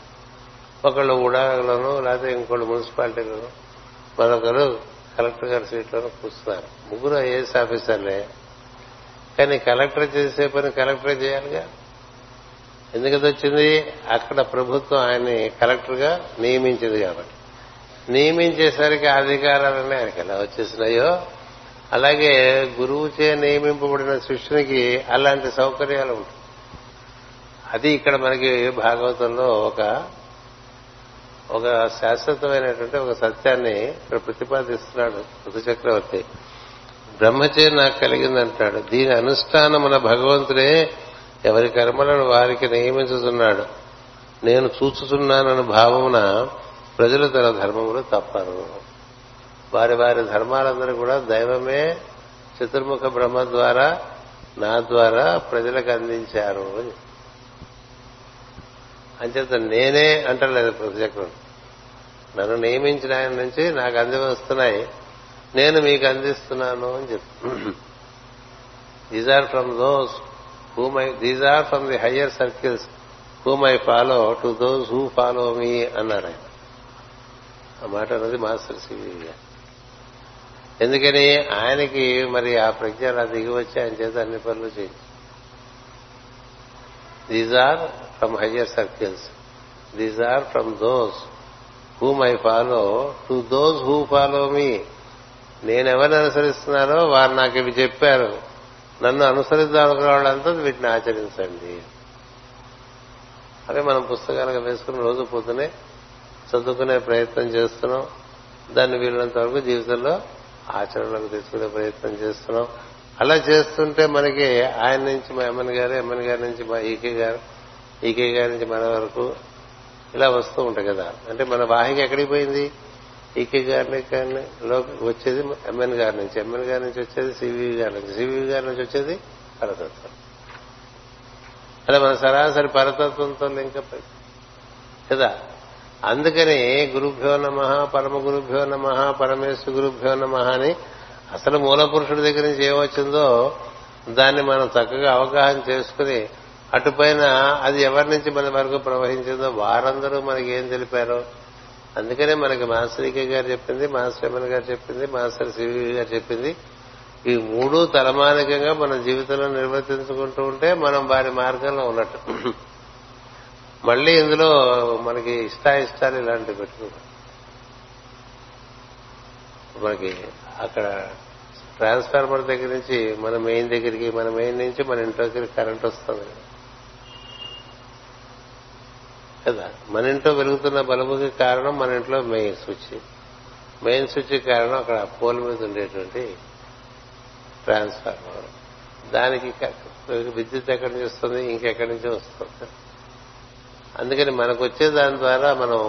ఒకళ్ళు ఉడాలోను లేకపోతే ఇంకోళ్ళు మున్సిపాలిటీలోను మరొకరు కలెక్టర్ గారి సీట్లోనూ కూర్చున్నారు. ముగ్గురు ఐఏఎస్ ఆఫీసర్లే. కానీ కలెక్టర్ చేసే పని కలెక్టరే చేయాలిగా? ఎందుకది వచ్చింది అక్కడ ప్రభుత్వం ఆయన్ని కలెక్టర్గా నియమించింది కాబట్టి. నియమించేసరికి అధికారాలన్నీ ఆయనకి ఎలా వచ్చేసినాయో అలాగే గురువుచే నియమింపబడిన శిష్యునికి అలాంటి సౌకర్యాలు ఉంటాయి. అది ఇక్కడ మనకి భాగవతంలో ఒక ఒక శాశ్వతమైనటువంటి ఒక సత్యాన్ని ఇక్కడ ప్రతిపాదిస్తున్నాడు ఋతు చక్రవర్తి బ్రహ్మచే నాకు కలిగిందంటాడు. దీని అనుష్ఠానమున భగవంతుడే ఎవరి కర్మలను వారికి నియమించుతున్నాడు. నేను చూచుతున్నానన్న భావమున ప్రజలు తన ధర్మములు తప్పరు. వారి వారి ధర్మాలందరూ కూడా దైవమే చతుర్ముఖ బ్రహ్మ ద్వారా నా ద్వారా ప్రజలకు అందించారు అంచేత నేనే అంటలేదు ప్రతిచక్రుడు నన్ను నియమించిన ఆయన నుంచి నాకు అంది వస్తున్నాయి నేను మీకు అందిస్తున్నాను అని చెప్పి. These are from those who my these are from the higher circles who my follow to those who follow me అన్నారు ఆయన ఆ మాట అన్నది మాస్టర్ సివి ఎందుకని ఆయనకి మరి ఆ ప్రజ్ఞ అలా దిగి వచ్చి ఆయన చేత అన్ని పనులు చేయొచ్చు these are from higher circles these are from those whom I follow to those who follow me నేనెవరిని అనుసరిస్తున్నారో వారు నాకు ఇవి చెప్పారు. నన్ను అనుసరిద్దాం అనుకున్న వాళ్ళంతా వీటిని ఆచరించండి. అరే మనం పుస్తకాలుగా వేసుకుని రోజు పొద్దునే చదువుకునే ప్రయత్నం చేస్తున్నాం. దాన్ని వీళ్ళంత వరకు జీవితంలో ఆచరణలోకి తెచ్చుకునే ప్రయత్నం చేస్తున్నాం. అలా చేస్తుంటే మనకి ఆయన నుంచి మా ఎమ్మెన్ గారు ఎమ్మెన్ గారి నుంచి మా ఈకే గారు ఈకే గారి నుంచి మన వరకు ఇలా వస్తూ ఉంటాయి కదా. అంటే మన వాహిక ఎక్కడికి పోయింది? ఈకే గారిని కానీ వచ్చేది ఎంఎన్ గారి నుంచి. ఎంఎన్ గారి నుంచి వచ్చేది సివివి గారి నుంచి. సివివి గారి నుంచి వచ్చేది పరతత్వం. అలా మన సరాసరి పరతత్వంతో ఇంకా కదా? అందుకని గురుభ్యో నమ పరమ గురుభ్యో నమ పరమేశ్వర గురుభ్యో నమ అని అసలు మూల పురుషుడి దగ్గర నుంచి ఏమొచ్చిందో దాన్ని మనం చక్కగా అవగాహన చేసుకుని అటుపైన అది ఎవరి నుంచి మన వరకు ప్రవహించిందో వారందరూ మనకి ఏం తెలిపారు. అందుకనే మనకి మాస్టర్ గారు చెప్పింది మాస్టర్ ఎమన్ గారు చెప్పింది మాస్టర్ సివి గారు చెప్పింది. ఈ మూడు తలమానికంగా మన జీవితంలో నిర్వర్తించుకుంటూ ఉంటే మనం వారి మార్గంలో ఉన్నట్టు. మళ్ళీ ఇందులో మనకి ఇష్టాయిష్టాలు ఇలాంటివి పెట్టుకుంటాం. మనకి అక్కడ ట్రాన్స్ఫార్మర్ దగ్గర నుంచి మన మెయిన్ దగ్గరికి మన మెయిన్ నుంచి మన ఇంటి దగ్గరికి కరెంట్ వస్తుంది. కదా? మన ఇంట్లో వెలుగుతున్న బల్బుకి కారణం మన ఇంట్లో మెయిన్ స్విచ్. మెయిన్ స్విచ్ కారణం అక్కడ పోల్ మీద ఉండేటువంటి ట్రాన్స్ఫార్మర్. దానికి విద్యుత్ ఎక్కడి నుంచి వస్తుంది? ఇంకెక్కడి నుంచి వస్తుంది? అందుకని మనకు వచ్చే దాని ద్వారా మనం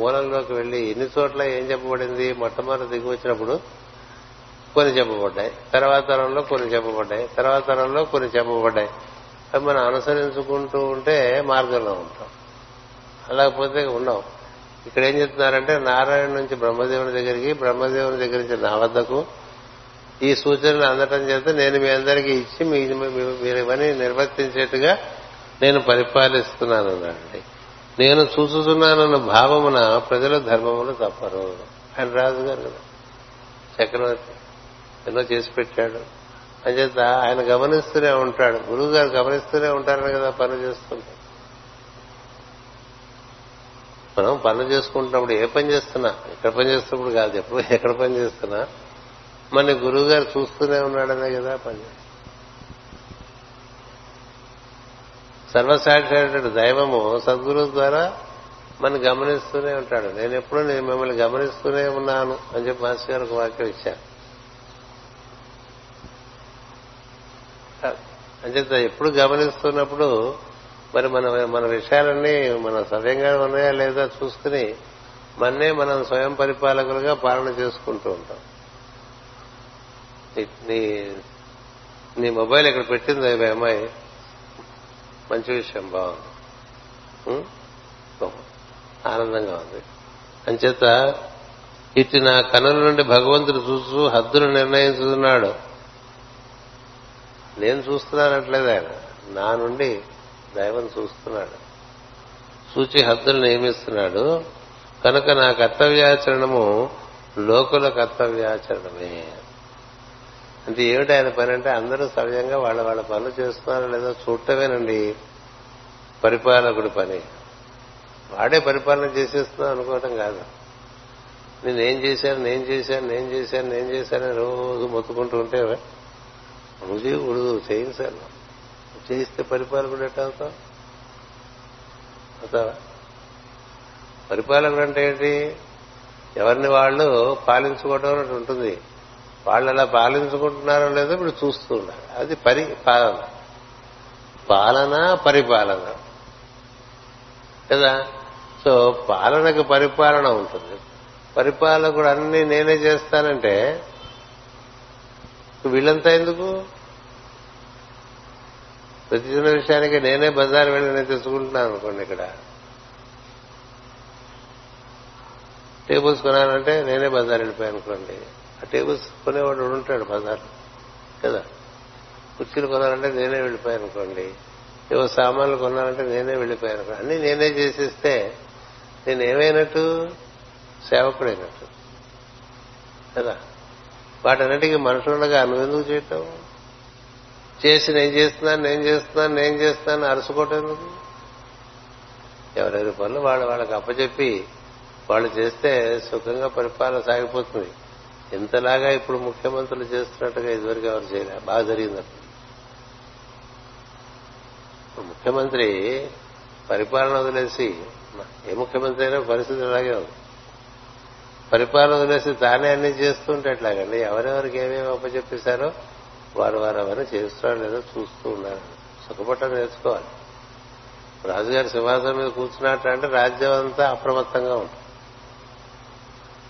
మూలంలోకి వెళ్ళి ఎన్ని చోట్ల ఏం చెప్పబడింది? మొట్టమొదటి దిగి వచ్చినప్పుడు కొన్ని చెప్పబడ్డాయి. తర్వాత తరంలో కొన్ని చెప్పబడ్డాయి. తర్వాత తరంలో కొన్ని చెప్పబడ్డాయి. అవి మనం అనుసరించుకుంటూ ఉంటే మార్గంలో ఉంటాం. అలాగపోతే ఉండవు. ఇక్కడ ఏం చెప్తున్నారంటే నారాయణ నుంచి బ్రహ్మదేవుని దగ్గరికి బ్రహ్మదేవుని దగ్గర నుంచి నా వద్దకు ఈ సూచనలు అందటం చేత నేను మీ అందరికీ ఇచ్చి మీరు ఇవన్నీ నిర్వర్తించేట్టుగా నేను పరిపాలిస్తున్నాను అండి నేను చూసుతున్నానన్న భావమున ప్రజల ధర్మములు తప్పరు. ఆయన రాజు గారు కదా. చక్రవర్తి ఎన్నో చేసి పెట్టాడు. అంచేత ఆయన గమనిస్తూనే ఉంటాడు. గురువు గారు గమనిస్తూనే ఉంటారని కదా పని చేస్తుంటాడు మనం పనులు చేసుకుంటున్నప్పుడు ఏ పని చేస్తున్నా? ఎక్కడ పని చేస్తున్నప్పుడు కాదు ఎప్పుడు ఎక్కడ పని చేస్తున్నా? మన గురువు గారు చూస్తూనే ఉన్నాడనే కదా పని. సర్వసాక్షి దైవము సద్గురువు ద్వారా మనం గమనిస్తూనే ఉంటాడు. నేను ఎప్పుడు నేను మిమ్మల్ని గమనిస్తూనే ఉన్నాను అని చెప్పి మాస్టర్ గారు ఒక వాక్యం ఇచ్చారు. అంచేత ఎప్పుడు గమనిస్తున్నప్పుడు మరి మన మన విషయాలన్నీ మన సవ్యంగా ఉన్నాయా లేదా చూసుకుని మన్నే మనం స్వయం పరిపాలకులుగా పాలన చేసుకుంటూ ఉంటాం. నీ నీ మొబైల్ ఇక్కడ పెట్టింది అమ్మాయి. మంచి విషయం బాగుంది. ఆనందంగా ఉంది. అంచేత ఇటు నా కనుల నుండి భగవంతుడు చూస్తూ హద్దులు నిర్ణయించుతున్నాడు. నేను చూస్తున్నానట్లేదు ఆయన. నా నుండి దైవం చూస్తున్నాడు. సూచి హద్దులు నియమిస్తున్నాడు. కనుక నా కర్తవ్యాచరణము లోకుల కర్తవ్యాచరణమే. అంటే ఏమిటి ఆయన పని అంటే అందరూ సవ్యంగా వాళ్ళ వాళ్ళ పనులు చేస్తున్నారో లేదో చూడటమేనండి పరిపాలకుడి పని. వాడే పరిపాలన చేసేస్తున్నావు అనుకోవటం కాదు. నేనేం చేశాను నేను చేశాను నేను చేశాను నేను చేశాను రోజు మొత్తుకుంటూ ఉంటే నువ్వు చేయకూడదు చేయించాను చేయిస్తే పరిపాలకుడు ఎట్ట అవుతావు అవుతావా? పరిపాలకుడు అంటే ఏంటి? ఎవరిని వాళ్ళు పాలించుకోవడం అన్నట్టు ఉంటుంది. వాళ్ళు అలా పాలించుకుంటున్నారో లేదో మీరు చూస్తూ ఉండాలి అది పరి పాలన. పాలన పరిపాలన. కదా? సో పాలనకు పరిపాలన ఉంటుంది. పరిపాలకుడు అన్ని నేనే చేస్తానంటే వీళ్ళంతా ఎందుకు? ప్రతి చిన్న విషయానికి నేనే బజార్ వెళ్ళి నేను తెచ్చుకుంటున్నాను అనుకోండి ఇక్కడ. టేబుల్స్ కొనాలంటే నేనే బజార్ వెళ్ళిపోయాను అనుకోండి. టేబుల్స్ కొనేవాడు ఉంటాడు? బజార్ కదా? కుర్చీలు కొనాలంటే నేనే వెళ్ళిపోయాను అనుకోండి. ఏవో సామాన్లు కొనాలంటే నేనే వెళ్ళిపోయాను అన్ని నేనే చేసేస్తే నేను ఏమైనట్టు? సేవకుడైనట్టు. కదా? వాటన్నిటికీ మనుషులుగా నువ్వెందుకు చేయటం? చేసి నేను చేస్తున్నాను నేను చేస్తున్నాను నేను చేస్తున్నాను అరుసుకోవటం ఎందుకు? ఎవరెవరి పనులు వాళ్ళు వాళ్ళకి అప్పచెప్పి వాళ్ళు చేస్తే సుఖంగా పరిపాలన సాగిపోతుంది. ఇంతలాగా ఇప్పుడు ముఖ్యమంత్రులు చేస్తున్నట్టుగా ఇదివరకు ఎవరు చేయలే. బాగా జరిగింది ముఖ్యమంత్రి పరిపాలన వదిలేసి ఏ ముఖ్యమంత్రి అయినా పరిస్థితి అలాగే ఉంది. పరిపాలన వదిలేసి తానే అన్ని చేస్తుంటే ఎట్లాగండి? ఎవరెవరికి ఏమేమి అప్పచెప్పేశారో వారు వారు అవన్నీ చేస్తున్నారో లేదో చూస్తూ ఉన్నారు. సుఖపట్టం నేర్చుకోవాలి. రాజుగారి సింహాసనం మీద కూర్చున్నట్టు అంటే రాజ్యం అంతా అప్రమత్తంగా ఉంటుంది.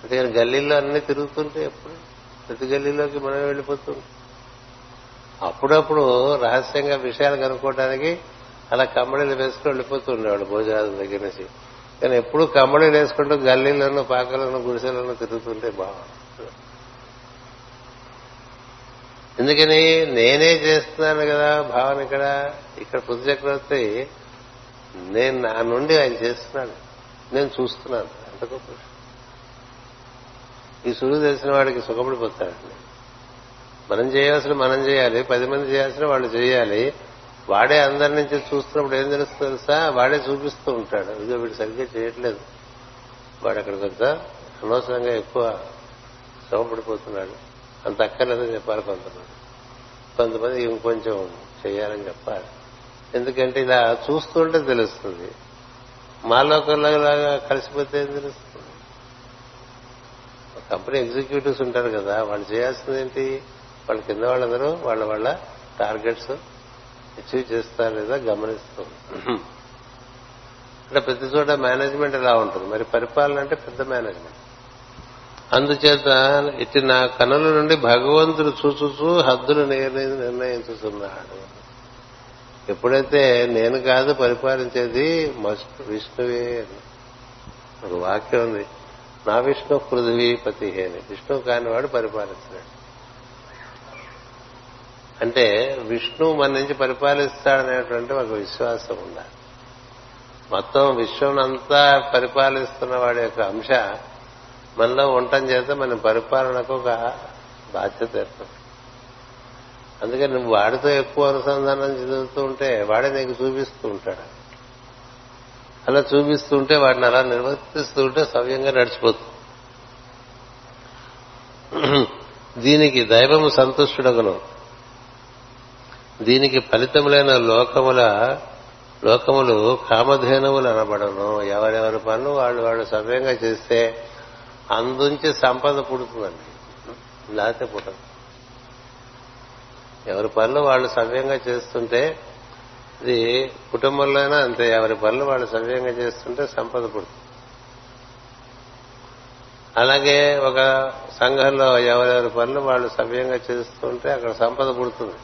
అందుకని గల్లీల్లో అన్ని తిరుగుతుంటే ఎప్పుడు? ప్రతి గల్లీలోకి మనం వెళ్ళిపోతుంది అప్పుడప్పుడు రహస్యంగా విషయాలు కనుక్కోవడానికి అలా కమ్మడీలు వేసుకుని వెళ్ళిపోతూ ఉండేవాడు భోజనాల దగ్గర నుంచి. కానీ ఎప్పుడు కమ్మడీలు వేసుకుంటూ గల్లీలోనూ పాకలను గుడిసెలను తిరుగుతుంటే బాగుంటుంది ఎందుకని? నేనే చేస్తున్నాను కదా భావన ఇక్కడ. ఇక్కడ పుదు చక్రవర్తి నేను నా నుండి ఆయన చేస్తున్నాను నేను చూస్తున్నాను. ఎంత గొప్ప విషయం. ఈ సులువు తెలిసిన వాడికి సుఖపడిపోతాడండి మనం చేయాల్సిన మనం చేయాలి పది మంది చేయాల్సిన వాళ్ళు చేయాలి. వాడే అందరి నుంచి చూస్తున్నప్పుడు ఏం తెలుస్తుంది తెలుసా? వాడే చూపిస్తూ ఉంటాడు. ఇదో వీడు సరిగ్గా చేయట్లేదు. వాడు అక్కడ కొంత అనవసరంగా ఎక్కువ శ్రమపడిపోతున్నాడు అంత అక్కర్లేదని చెప్పాలి కొంతమంది. కొంతమంది ఇంకొంచెం చేయాలని చెప్పాలి. ఎందుకంటే ఇలా చూస్తుంటే తెలుస్తుంది. మాలోకల్లాగా కలిసిపోతే ఏం తెలుస్తుంది? కంపెనీ ఎగ్జిక్యూటివ్స్ ఉంటారు కదా వాళ్ళు చేయాల్సింది ఏంటి? వాళ్ళ కింద వాళ్ళందరూ వాళ్ళ వాళ్ళ టార్గెట్స్ అచీవ్ చేస్తారు లేదా గమనిస్తూ. అంటే ప్రతి చోట మేనేజ్మెంట్ ఎలా ఉంటుంది? మరి పరిపాలన అంటే పెద్ద మేనేజ్మెంట్. అందుచేత ఇటు నా కనుల నుండి భగవంతుడు చూచుచూ హద్దులు నిర్ణయించుతున్నాడు. ఎప్పుడైతే నేను కాదు పరిపాలించేది మస్ట్ విష్ణువే అని. ఒక వాక్యం ఉంది. నా విష్ణు పృథ్వీపతి అని. విష్ణు కానివాడు పరిపాలిస్తున్నాడు. అంటే విష్ణు మన నుంచి పరిపాలిస్తాడనేటువంటి ఒక విశ్వాసం ఉండాలి. మొత్తం విశ్వనంతా పరిపాలిస్తున్న వాడి యొక్క అంశ మనలో ఉండటం చేత మన పరిపాలనకు ఒక బాధ్యత ఏర్పడుతుంది. అందుకని నువ్వు వాడితో ఎక్కువ అనుసంధానం చెందుతూ ఉంటే వాడే నీకు చూపిస్తూ ఉంటాడు. అలా చూపిస్తుంటే వాటిని అలా నిర్వర్తిస్తూ ఉంటే సవ్యంగా నడిచిపోతుంది. దీనికి దైవము సంతుష్టుడగను. దీనికి ఫలితములైన లోకముల లోకములు కామధేనువులు అనబడను. ఎవరెవరి పనులు వాళ్ళు వాళ్ళు సవ్యంగా చేస్తే అందుంచి సంపద పుడుతుందండి. లేకపోతే పుట్టదు ఎవరి పనులు వాళ్ళు సవ్యంగా చేస్తుంటే ఇది కుటుంబంలోనైనా అంతే ఎవరి పనులు వాళ్ళు సవ్యంగా చేస్తుంటే సంపద పుడుతుంది. అలాగే ఒక సంఘంలో ఎవరెవరి పనులు వాళ్ళు సవ్యంగా చేస్తుంటే అక్కడ సంపద పుడుతుంది.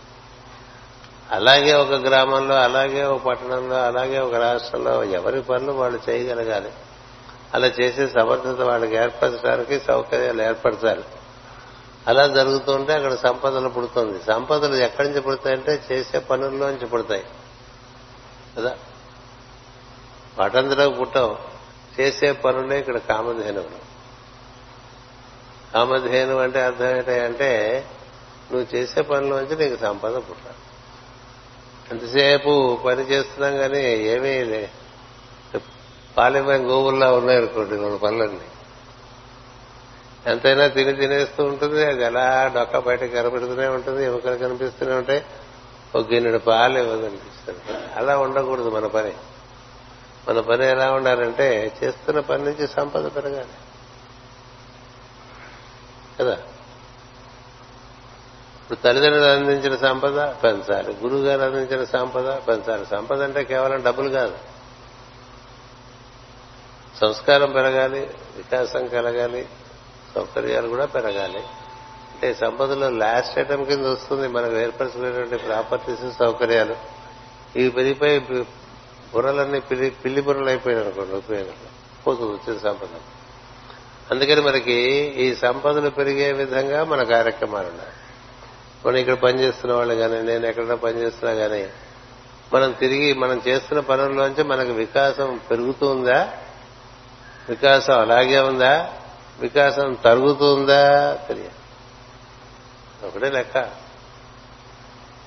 అలాగే ఒక గ్రామంలో అలాగే ఒక పట్టణంలో అలాగే ఒక రాష్ట్రంలో ఎవరి పనులు వాళ్ళు చేయగలగాలి. అలా చేసే సమర్థత వాళ్ళకి ఏర్పరచడానికి సౌకర్యాలు ఏర్పరచాలి. అలా జరుగుతుంటే అక్కడ సంపదలు పుడుతుంది. సంపదలు ఎక్కడి నుంచి పుడతాయంటే చేసే పనుల్లోంచి పుడతాయి. కదా? వాటందరూ పుట్టవు చేసే పనులే ఇక్కడ కామధేనువులు. కామధేను అంటే అర్థం ఏంటంటే నువ్వు చేసే పనిలోంచి నీకు సంపద పుట్టాలి. ఎంతసేపు పని చేస్తున్నాం కానీ ఏమీ లే పాలిపోయిన గోవుల్లా ఉన్నాయనుకోండి రెండు పనులన్నీ. ఎంతైనా తిని తినేస్తూ ఉంటుంది అది ఎలా డొక్క బయట కనబెడుతూనే ఉంటుంది ఎముకలు కనిపిస్తూనే ఉంటాయి. ఒక గిన్నెడు పాలు ఇవ్వదండి అలా ఉండకూడదు మన పని. మన పని ఎలా ఉండాలంటే చేస్తున్న పని నుంచి సంపద పెరగాలి. కదా? ఇప్పుడు తల్లిదండ్రులు అందించిన సంపద పెంచాలి గురువు గారు అందించిన సంపద పెంచాలి సంపద అంటే కేవలం డబ్బులు కాదు. సంస్కారం పెరగాలి వికాసం కలగాలి సౌకర్యాలు కూడా పెరగాలి. అంటే సంపదలో లాస్ట్ ఐటమ్ కింద వస్తుంది మనకు ఏర్పరచుకునేటువంటి ప్రాపర్టీస్ సౌకర్యాలు. ఈ పెరిగిపోయి బుర్రలన్నీ పిల్లి పిల్లి బుర్రలు అయిపోయాయి అనుకోండి ఉపయోగం పోతుంది వచ్చిన సంపద. అందుకని మనకి ఈ సంపదలు పెరిగే విధంగా మన కార్యక్రమాలు ఉన్నాయి. మనం ఇక్కడ పనిచేస్తున్న వాళ్ళు కానీ నేను ఎక్కడైనా పనిచేస్తున్నా కానీ మనం తిరిగి మనం చేస్తున్న పనుల్లోంచి మనకు వికాసం పెరుగుతుందా? వికాసం అలాగే ఉందా? వికాసం తరుగుతుందా? తెలియదు. ఒకటే లెక్క.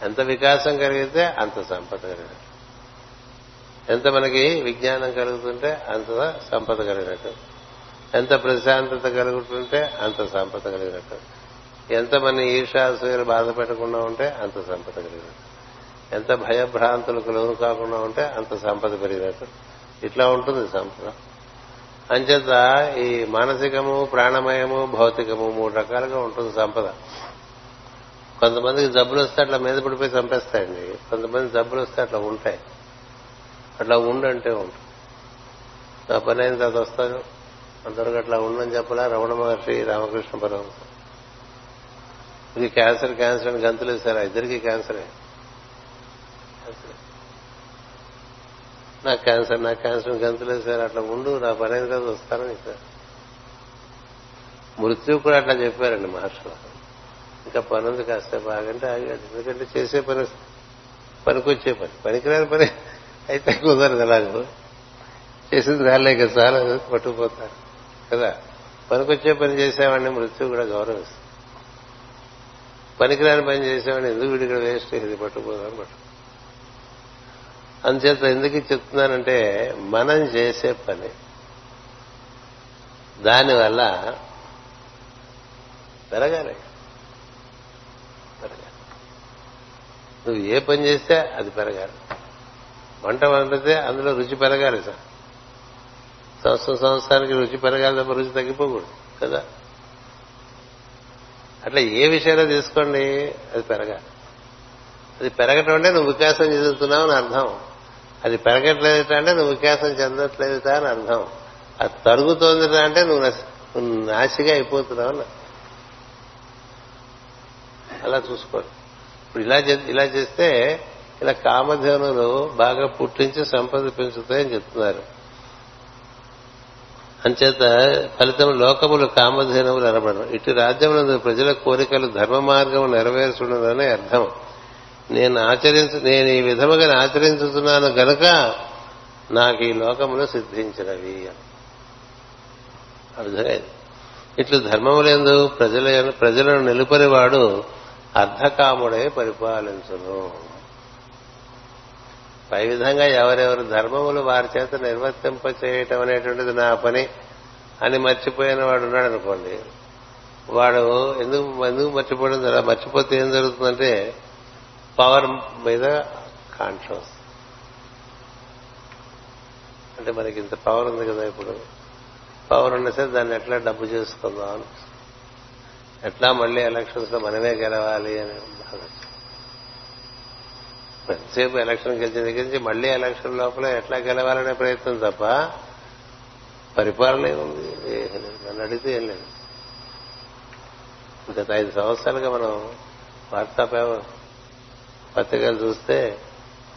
ఎంత వికాసం కలిగితే అంత సంపద కలిగినట్టు. ఎంత మనకి విజ్ఞానం కలుగుతుంటే అంత సంపద కలిగినట్టు. ఎంత ప్రశాంతత కలుగుతుంటే అంత సంపద కలిగినట్టు. ఎంత మన ఈర్షాసూయలు బాధ పెట్టకుండా ఉంటే అంత సంపద కలిగినట్టు. ఎంత భయభ్రాంతులకు లోను కాకుండా ఉంటే అంత సంపద పెరిగినట్టు. ఇట్లా ఉంటుంది సంపద. అంచేత ఈ మానసికము ప్రాణమయము భౌతికము మూడు రకాలుగా ఉంటుంది సంపద. కొంతమందికి జబ్బులు వస్తే అట్లా మీద పడిపోయి చంపేస్తాయండి. కొంతమంది జబ్బులు వస్తే అట్లా ఉంటాయి. అట్లా ఉండంటే ఉంటుంది. నా పని అయిన తర్వాత వస్తాను. అంతవరకు అట్లా ఉండని చెప్పలా రమణ మహర్షి రామకృష్ణ పరమహంస ఇది క్యాన్సర్ క్యాన్సర్ అని గంతులు వేశారు. ఇద్దరికి క్యాన్సరే. నాకు క్యాన్సర్ నాకు క్యాన్సర్ గంతులు వేశారు. అట్లా ఉండు నా పని అయిన తర్వాత వస్తానని చెప్పారు. మృత్యు కూడా అట్లా చెప్పారండి మహర్షులు. ఇంకా పని ఉంది బాగంటే ఆగాడు ఎందుకంటే చేసే పని పనికొచ్చే పని. పనికిరాని పని అయితే కుదరదు ఎలాగో. చేసింది రాలేక చాలా పట్టుకుపోతారు. కదా? పనికొచ్చే పని చేసేవాడిని మృత్యు కూడా గౌరవిస్తుంది పనికిరాని పని చేసేవాడిని ఎందుకు వీడి ఇక్కడ వేస్ట్ ఇది పట్టుకుపోదాం పట్టు అందుచేత ఎందుకు చెప్తున్నానంటే మనం చేసే పని దానివల్ల పెరగాలి నువ్వు ఏ పని చేస్తే అది పెరగాలి. వంట వండితే అందులో రుచి పెరగాలి సార్. సంవత్సరం సంవత్సరానికి రుచి పెరగాలి తప్ప రుచి తగ్గిపోకూడదు కదా? అట్లా ఏ విషయంలో తీసుకోండి అది పెరగాలి. అది పెరగటం అంటే నువ్వు వికాసం చెందుతున్నావు అని అర్థం. అది పెరగట్లేదు అంటే నువ్వు వికాసం చెందట్లేదు అని అర్థం. అది తరుగుతోంది అంటే నువ్వు నాశిగా అయిపోతున్నావు అలా చూసుకోండి. ఇప్పుడు ఇలా ఇలా చేస్తే ఇలా కామధేనులు బాగా పుట్టించి సంపద పెంచుతాయని చెప్తున్నారు. అంచేత ఫలితం లోకములు కామధేనువులు అనబడడం ఇటు రాజ్యములందు ప్రజల కోరికలు ధర్మ మార్గము నెరవేర్చున్నదనే అర్థం. నేను ఆచరించు నేను ఈ విధముగా ఆచరించుతున్నాను గనక నాకు ఈ లోకములు సిద్ధించినవి ఆ విధంగా ఇట్లు ధర్మములందు ప్రజల ప్రజలను నిలుపరివాడు అర్ధకాముడై పరిపాలించును. పై విధంగా ఎవరెవరు ధర్మములు వారి చేత నిర్వర్తింప చేయటం అనేటువంటిది నా పని అని మర్చిపోయిన వాడు ఉన్నాడు అనుకోండి. వాడు ఎందుకు ఎందుకు మర్చిపోవడం అలా మర్చిపోతే ఏం జరుగుతుందంటే పవర్ మీద కాంక్ష అంటే మనకి ఇంత పవర్ ఉంది కదా ఇప్పుడు. పవర్ ఉండేసరి సరే దాన్ని ఎట్లా డబ్బు చేసుకుందాం? అనిపిస్తుంది ఎట్లా మళ్ళీ ఎలక్షన్స్లో మనమే గెలవాలి అని బాధ. ఎంతసేపు ఎలక్షన్ గెలిచిన దగ్గర నుంచి మళ్ళీ ఎలక్షన్ లోపల ఎట్లా గెలవాలనే ప్రయత్నం తప్ప పరిపాలన ఏముంది? నన్ను అడిగితే ఏం లేదు. గత ఐదు సంవత్సరాలుగా మనం వార్తా పత్రికలు చూస్తే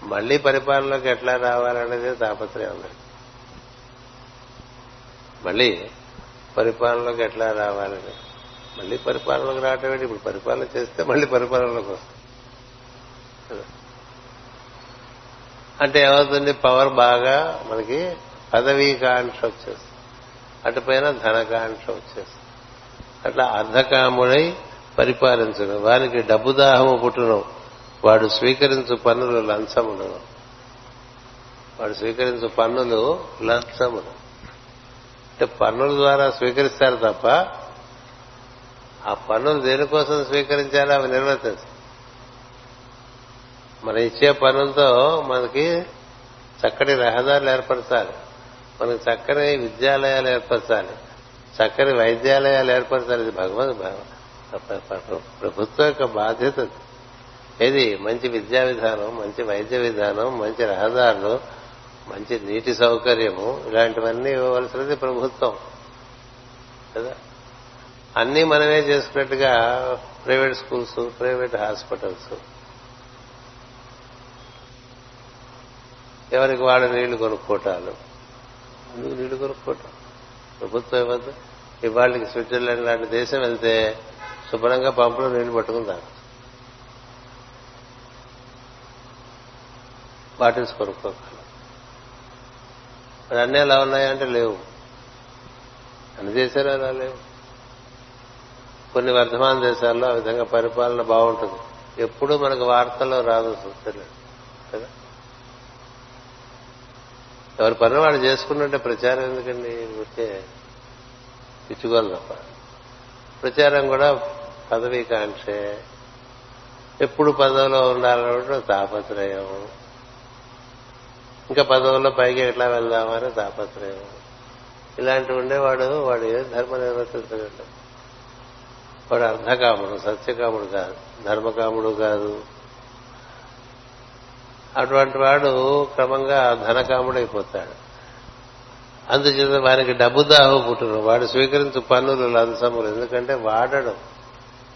మళ్ళీ పరిపాలనలోకి ఎట్లా రావాలనేది తాపత్రయం ఉంది మళ్ళీ పరిపాలనలోకి ఎట్లా రావాలని మళ్ళీ పరిపాలనకు రావటం ఏంటి? ఇప్పుడు పరిపాలన చేస్తే మళ్ళీ పరిపాలనలోకి అంటే ఏమవుతుంది? పవర్ బాగా మనకి పదవీకాంక్ష వచ్చేస్తుంది. అటుపైన ధనకాంక్ష వచ్చేస్తుంది. అట్లా అర్ధకాముడై పరిపాలించడం. వానికి డబ్బు దాహము పుట్టును వాడు స్వీకరించు పన్నులు లంచములు. వాడు స్వీకరించు పన్నులు లంచములు. అంటే పన్నుల ద్వారా స్వీకరిస్తారు తప్ప ఆ పన్నులు దేనికోసం స్వీకరించాలో అవి నిర్వర్తించాలి మనం ఇచ్చే పనులతో మనకి చక్కటి రహదారులు ఏర్పరచాలి. మనకి చక్కని విద్యాలయాలు ఏర్పరచాలి. చక్కని వైద్యాలయాలు ఏర్పరచాలి. ఇది భగవద్ ప్రభుత్వం యొక్క బాధ్యత ఏది? మంచి విద్యా విధానం మంచి వైద్య విధానం మంచి రహదారులు మంచి నీటి సౌకర్యము ఇలాంటివన్నీ ఇవ్వవలసినది ప్రభుత్వం. కదా? అన్నీ మనమే చేసుకున్నట్టుగా ప్రైవేట్ స్కూల్స్ ప్రైవేట్ హాస్పిటల్స్. ఎవరికి వాళ్ళు నీళ్ళు కొనుక్కోటాలు? ఎందుకు నీళ్ళు కొనుక్కోవటం ప్రభుత్వం ఇవ్వద్దు ఇవాళకి స్విట్జర్లాండ్ లాంటి దేశం వెళ్తే శుభ్రంగా పంపులో నీళ్ళు పట్టుకుంటారు. బాటిల్స్ కొనుక్కోగలం. మరి అన్నీ ఎలా ఉన్నాయంటే లేవు. అన్ని దేశాలు అలా లేవు. కొన్ని వర్ధమాన దేశాల్లో ఆ విధంగా పరిపాలన బాగుంటుంది. ఎప్పుడూ మనకు వార్తల్లో రాదు చూస్తలేదు కదా? ఎవరి పని వాడు చేసుకుంటుంటే ప్రచారం ఎందుకండి? వచ్చే పిచ్చుకోవాలి తప్ప. ప్రచారం కూడా పదవీ కాంక్షే. ఎప్పుడు పదవిలో ఉండాలన్నట్టు తాపత్రయం. ఇంకా పదవుల్లో పైకి ఎట్లా వెళ్దామని తాపత్రయం. ఇలాంటివి ఉండేవాడు వాడు ఏ ధర్మ నిర్వర్తించగలడు వాడు అర్ధకాముడు సత్యకాముడు కాదు ధర్మకాముడు కాదు. అటువంటి వాడు క్రమంగా ధనకాముడైపోతాడు. అందుచేత వారికి డబ్బు దాహం పుట్టును. వాడు స్వీకరించు పన్నులు లంచములు. ఎందుకంటే వాడడం.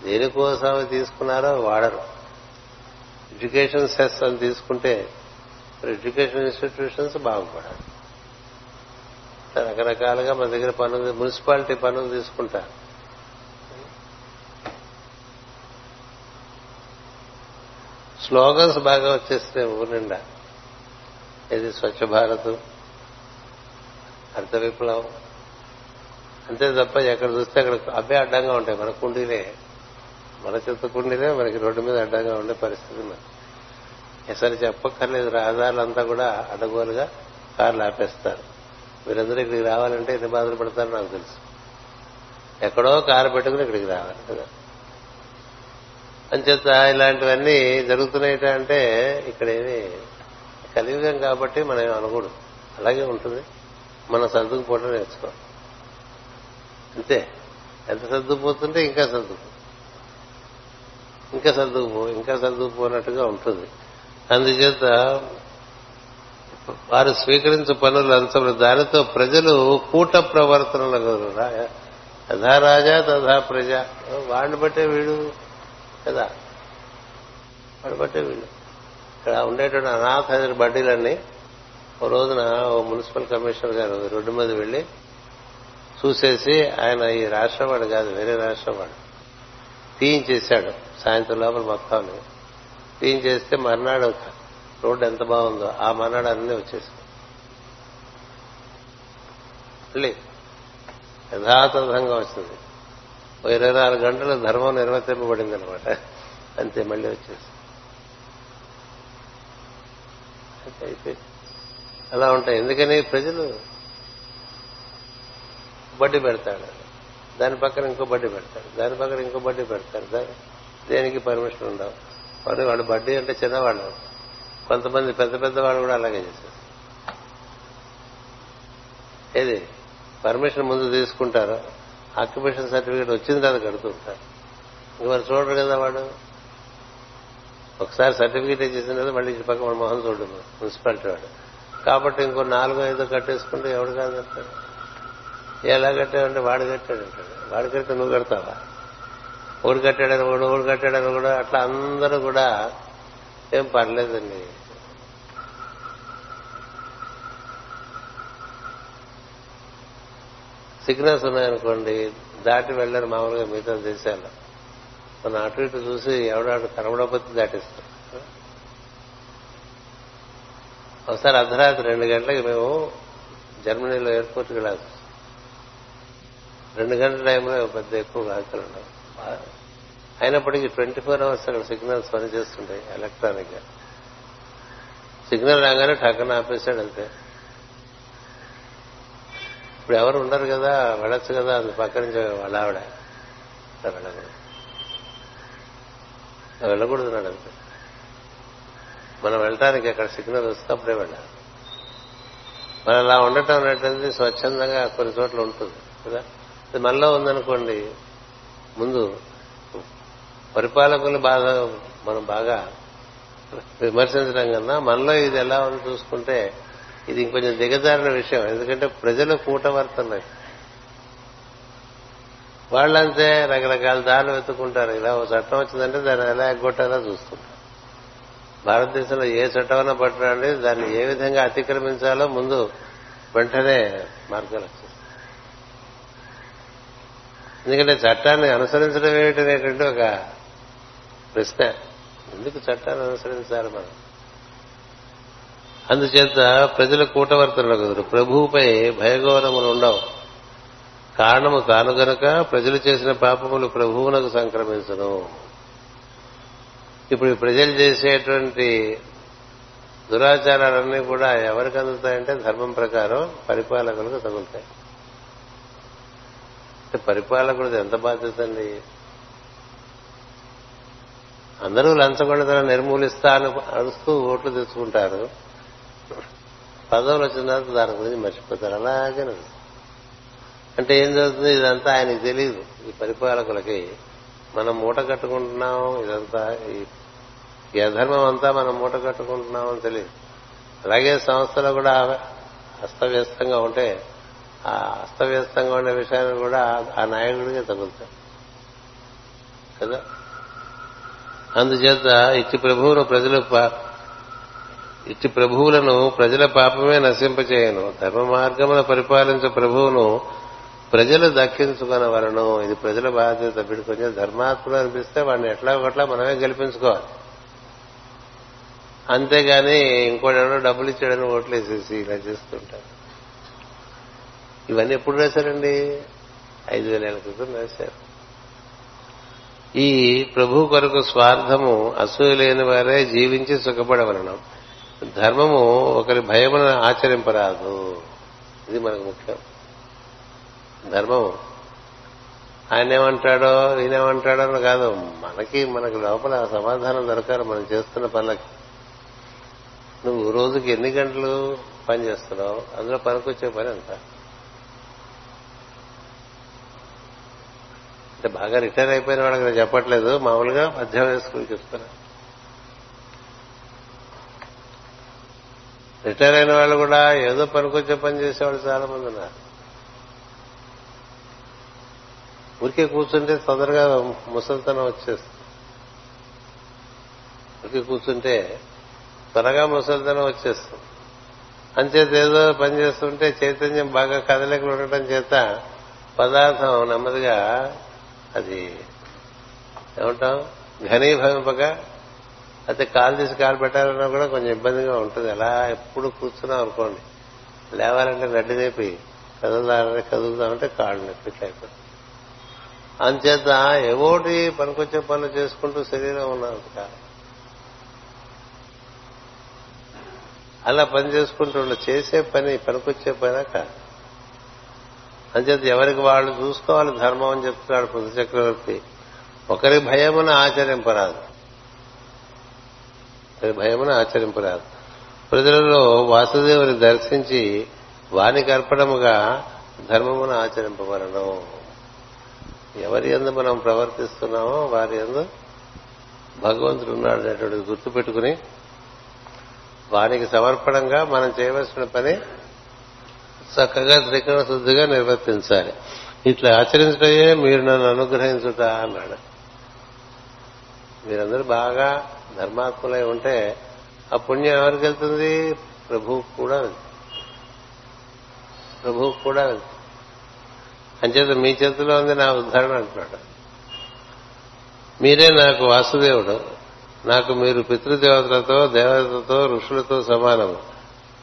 దేనికోసం తీసుకున్నారో వాడరు. ఎడ్యుకేషన్ సెస్ అని తీసుకుంటే ఎడ్యుకేషన్ ఇన్స్టిట్యూషన్స్ బాగుపడాలి. రకరకాలుగా మన దగ్గర పనులు మున్సిపాలిటీ పనులు తీసుకుంటారు. స్లోగన్స్ బాగా వచ్చేస్తున్నాయి ఊరు నిండా. ఇది స్వచ్ఛ భారత్ అర్థ విప్లవం. అంతే తప్ప ఎక్కడ చూస్తే అక్కడ అవే అడ్డంగా ఉంటాయి. మన కుండీలే మన చెత్త కుండీలే మనకి రోడ్డు మీద అడ్డంగా ఉండే పరిస్థితి ఉన్నది. అసలు చెప్పక్కర్లేదు. రహదారులంతా కూడా అడ్డగోలుగా కార్లు ఆపేస్తారు. మీరందరూ ఇక్కడికి రావాలంటే ఎన్ని బాధలు పడతారో నాకు తెలుసు. ఎక్కడో కారు పెట్టుకుని ఇక్కడికి రావాలి కదా. అంచేత ఇలాంటివన్నీ జరుగుతున్నాయి అంటే ఇక్కడ ఏమి కలియుగం కాబట్టి మనం ఏం అనకూడదు. అలాగే ఉంటుంది. మనం సర్దుకుపోవడం నేర్చుకో అంతే. ఎంత సర్దుకుపోతుంటే ఇంకా సర్దుకు ఇంకా సర్దుకుపో ఇంకా సర్దుకుపోనట్టుగా ఉంటుంది. అందుచేత వారు స్వీకరించే పనులు అంశములు దానితో ప్రజలు కూట ప్రవర్తనలు యథా రాజా తథా ప్రజ. వాడిని బట్టే వీడు కదా. వాడు బట్టే వీళ్ళు. ఇక్కడ ఉండేటువంటి అనాథ బడ్డీలన్నీ ఓ రోజున ఓ మున్సిపల్ కమిషనర్ గారు రోడ్డు మీద వెళ్ళి చూసేసి ఆయన ఈ రాష్ట్రం వాడు కాదు వేరే రాష్ట్రం వాడు తీయించేశాడు సాయంత్రం లోపల మొత్తం తీయించేస్తే మర్నాడు రోడ్డు ఎంత బాగుందో ఆ మర్నాడు అన్నీ వచ్చేసి మళ్ళీ యథాతథంగా వచ్చింది ఇరవై నాలుగు గంటలు ధర్మం నిర్వర్తింపబడింది అనమాట అంతే మళ్ళీ వచ్చేసి. అలా ఉంటాయి. ఎందుకని ప్రజలు బడ్డీ పెడతాడు. దాని పక్కన ఇంకో బడ్డీ పెడతాడు. దాని పక్కన ఇంకో బడ్డీ పెడతాడు. దేనికి పర్మిషన్ ఉండవు. వాడు వాళ్ళు బడ్డీ అంటే చిన్నవాళ్ళు. కొంతమంది పెద్ద పెద్ద వాళ్ళు కూడా అలాగే చేశారు ఏది? పర్మిషన్ ముందు తీసుకుంటారు? ఆక్యుపేషన్ సర్టిఫికేట్ వచ్చింది తర్వాత కడుతుంటారు ఇంక మరి చూడరు కదా వాడు. ఒకసారి సర్టిఫికేట్ ఇచ్చేసిన తర్వాత మళ్ళీ ఇటు పక్క మన మొహం చూడదు మున్సిపాలిటీ వాడు. కాబట్టి ఇంకో నాలుగో ఐదో కట్టేసుకుంటే ఎవడు కాదంటాడు ఎలా కట్టాడంటే వాడు కట్టాడు అంటాడు. వాడు కడితే నువ్వు కడతావా? ఊరు కట్టాడని కూడా ఊరు కట్టాడని కూడా అట్లా అందరూ కూడా ఏం పర్లేదండి. సిగ్నల్స్ ఉన్నాయనుకోండి దాటి వెళ్ళారు మామూలుగా మిగతా దేశాల్లో. మన అటు ఇటు చూసి ఎవడాడు కనబడకపోతే దాటిస్తాం. ఒకసారి అర్ధరాత్రి రెండు గంటలకి మేము జర్మనీలో ఎయిర్పోర్ట్కి వెళ్ళాలి. రెండు గంటల టైంలో పెద్ద ఎక్కువ వార్తలు ఉండవు అయినప్పటికీ ట్వంటీ ఫోర్ అవర్స్ అక్కడ సిగ్నల్స్ పనిచేస్తుంటాయి ఎలక్ట్రానిక్గా సిగ్నల్ రాగానే టక్కన ఆపేశాడు అంతే. ఇప్పుడు ఎవరు ఉండరు కదా వెళ్ళొచ్చు కదా అది పక్క నుంచి వాళ్ళ ఆవిడ. వెళ్ళకూడదు. వెళ్ళకూడదు అంతే. మనం వెళ్ళటానికి అక్కడ సిగ్నల్ వస్తే అప్పుడే వెళ్ళాలి. మరి అలా ఉండటం అనేటువంటిది స్వచ్ఛందంగా కొన్ని చోట్ల ఉంటుంది కదా? ఇది మనలో ఉందనుకోండి ముందు పరిపాలకులు బాగా మనం బాగా విమర్శించడం కన్నా మనలో ఇది ఎలా ఉంది చూసుకుంటే ఇది ఇంకొంచెం దిగజారిన విషయం. ఎందుకంటే ప్రజలు కూటవర్తన్నాయి వాళ్ళంతే రకరకాల దారులు వెతుకుంటారు ఇలా ఓ చట్టం వచ్చిందంటే దాన్ని ఎలా ఎగ్గొట్టాలో చూస్తుంటారు భారతదేశంలో ఏ చట్టమైనా పట్టడానికి దాన్ని ఏ విధంగా అతిక్రమించాలో ముందు వెంటనే మార్గాలు వచ్చేస్తాయి. ఎందుకంటే చట్టాన్ని అనుసరించడం ఏమిటనేటువంటి ఒక ప్రశ్న. ఎందుకు చట్టాన్ని అనుసరించాలి మనం? అందుచేత ప్రజల కూటవర్తనలు కుదరు ప్రభువుపై భయగౌరములు ఉండవు. కారణము తాను గనుక ప్రజలు చేసిన పాపములు ప్రభువునకు సంక్రమించను. ఇప్పుడు ప్రజలు చేసేటువంటి దురాచారాలన్నీ కూడా ఎవరికి అందుతాయంటే ధర్మం ప్రకారం పరిపాలకులకు తగులుతాయి. అంటే పరిపాలకుడిది ఎంత బాధ్యత అండి? అందరూ లంచగొండతనం నిర్మూలిస్తా అని అరుస్తూ ఓట్లు తెచ్చుకుంటారు. పదవులు వచ్చిన తర్వాత దాని గురించి మర్చిపోతారు. అలాగే అంటే ఏం జరుగుతుంది? ఇదంతా ఆయనకి తెలియదు ఈ పరిపాలకులకి మనం మూట కట్టుకుంటున్నాం ఇదంతా ఈ యధర్మం అంతా మనం మూట కట్టుకుంటున్నాం అని తెలియదు అలాగే సంస్థలు కూడా అస్తవ్యస్తంగా ఉంటే ఆ అస్తవ్యస్తంగా ఉండే విషయాన్ని కూడా ఆ నాయకుడికే తగులుతాయి. కదా? అందుచేత ఇచ్చి ప్రభువును ప్రజలు ఇట్టి ప్రభువులను ప్రజల పాపమే నశింపచేయను. ధర్మ మార్గమున పరిపాలించే ప్రభువును ప్రజలు దక్కించుకొనవలను ఇది ప్రజల బాధ్యత వీడు కొంచెం ధర్మాత్ముడు అనిపిస్తే వాడిని ఎట్లా ఒకట్లా మనమే గెలిపించుకోవాలి. అంతేగాని ఇంకోటెవడో డబ్బులు ఇచ్చాడని ఓట్లేసేసి ఇలా చేస్తుంటారు. ఇవన్నీ ఎప్పుడు రాశారండి? ఐదు వేల క్రితం రాశారు. ఈ ప్రభు కొరకు స్వార్థము అసూయ లేని వారే జీవించి సుఖపడవలనం. ధర్మము ఒకరి భయమును ఆచరింపరాదు. ఇది మనకు ముఖ్యం. ధర్మము. ఆయన ఏమంటాడో ఈయనేమంటాడో అని కాదు. మనకి మనకి లోపల సమాధానం దొరకాలి మనం చేస్తున్న పనులకి. నువ్వు రోజుకి ఎన్ని గంటలు పని చేస్తున్నావు? అందులో పనికొచ్చే పని ఎంత అంటే బాగా రిటైర్ అయిపోయిన వాళ్ళకి నేను చెప్పట్లేదు. మామూలుగా మధ్య వయస్కులు చెప్తున్నా రిటైర్ అయిన వాళ్ళు కూడా ఏదో పనికొచ్చే పని చేసేవాళ్ళు చాలా మంది ఉన్నారు. ఊరికే కూర్చుంటే తొందరగా ముసలితనం వచ్చేస్తుంది. ఊరికే కూర్చుంటే త్వరగా ముసలితనం వచ్చేస్తుంది. అంచేత ఏదో పని చేస్తుంటే చైతన్యం బాగా కదలిక ఉండటం చేత పదార్థం నెమ్మదిగా అది ఏమంటాం? ఘనీభవింపగా అయితే కాలు తీసి కాలు పెట్టాలన్నా కూడా కొంచెం ఇబ్బందిగా ఉంటుంది. అలా ఎప్పుడు కూర్చున్నాం అనుకోండి. లేవాలంటే గడ్డి నేపి కదులుదామంటే కదులుదామంటే కాళ్ళు నొప్పి ఇట్లా అయిపోతుంది. అంచేత ఏవోటి పనికొచ్చే పనులు చేసుకుంటూ శరీరం ఉన్నాం కాదు అలా పని చేసుకుంటూ చేసే పని పనికొచ్చే పని కాదు. అంచేత ఎవరికి వాళ్ళు చూసుకోవాలి ధర్మం అని చెప్తున్నాడు పృథు చక్రవర్తి ఒకరి భయమున ఆచరింపరాదు. భయమున ఆచరింపరాదు. ప్రజలలో వాసుదేవుని దర్శించి వానికి అర్పణముగా ధర్మమును ఆచరింపబడను. ఎవరి ఎందు మనం ప్రవర్తిస్తున్నామో వారి ఎందు భగవంతుడు ఉన్నాడు అనేటువంటి గుర్తు పెట్టుకుని వానికి సమర్పణంగా మనం చేయవలసిన పని చక్కగా త్రికరణ శుద్ధిగా నిర్వర్తించాలి. ఇట్లా ఆచరించటయే మీరు నన్ను అనుగ్రహించుట అన్నాడు. మీరందరూ బాగా ధర్మాత్ములై ఉంటే ఆ పుణ్యం ఎవరికి వెళ్తుంది? ప్రభువుకు కూడా ప్రభువుకు కూడా అంచేత మీ చేతిలో ఉంది నా ఉద్ధరణ అంటున్నాడు. మీరే నాకు వాసుదేవుడు. నాకు మీరు పితృదేవతలతో దేవతలతో ఋషులతో సమానము.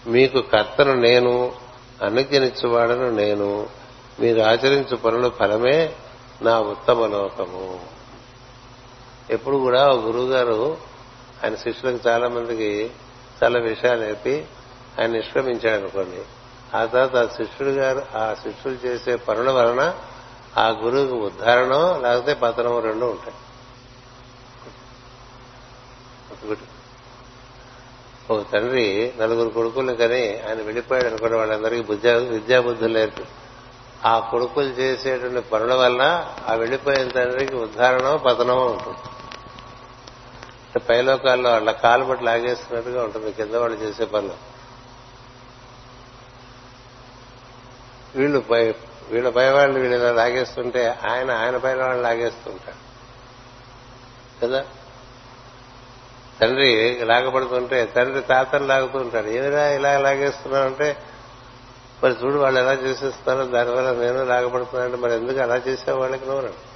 మీకు కర్తను నేను అనుజ్ఞనిచ్చువాడను నేను. మీరు ఆచరించు పనుల ఫలమే నా ఉత్తమ లోకము. ఎప్పుడు కూడా ఒక గురువు గారు ఆయన శిష్యులకు చాలా మందికి చాలా విషయాలు నేర్పి ఆయన నిష్క్రమించాడు అనుకోండి. ఆ తర్వాత ఆ శిష్యుడు గారు ఆ శిష్యులు చేసే పనుల వలన ఆ గురువుకి ఉద్ధారణం లేకపోతే పతనం రెండు ఉంటాయి. ఒక తండ్రి నలుగురు కొడుకులు కానీ ఆయన వెళ్ళిపోయాడు అనుకున్న వాళ్ళందరికీ విద్యా విద్యాబుద్ధులు నేర్పి ఆ కొడుకులు చేసేటువంటి పనుల వల్ల ఆ వెళ్ళిపోయిన తండ్రికి ఉద్ధారణం పతనమో ఉంటుంది. పైలోకాల్లో వాళ్ళ కాలు బట్టి లాగేస్తున్నట్టుగా ఉంటుంది కింద వాళ్ళు చేసే పనులు. వీళ్ళు పై వీళ్ళ పై వాళ్ళు వీళ్ళు ఇలా లాగేస్తుంటే ఆయన ఆయన పైన వాళ్ళు లాగేస్తుంటాడు కదా? తండ్రి లాగబడుతుంటే తండ్రి తాతను లాగుతూ ఉంటాడు. ఏదైనా ఇలా లాగేస్తున్నావంటే మరి చూడు వాళ్ళు ఎలా చేసేస్తారో దానివల్ల నేను లాగపడుతున్నానంటే మరి ఎందుకు అలా చేసే వాళ్ళకి నోరండి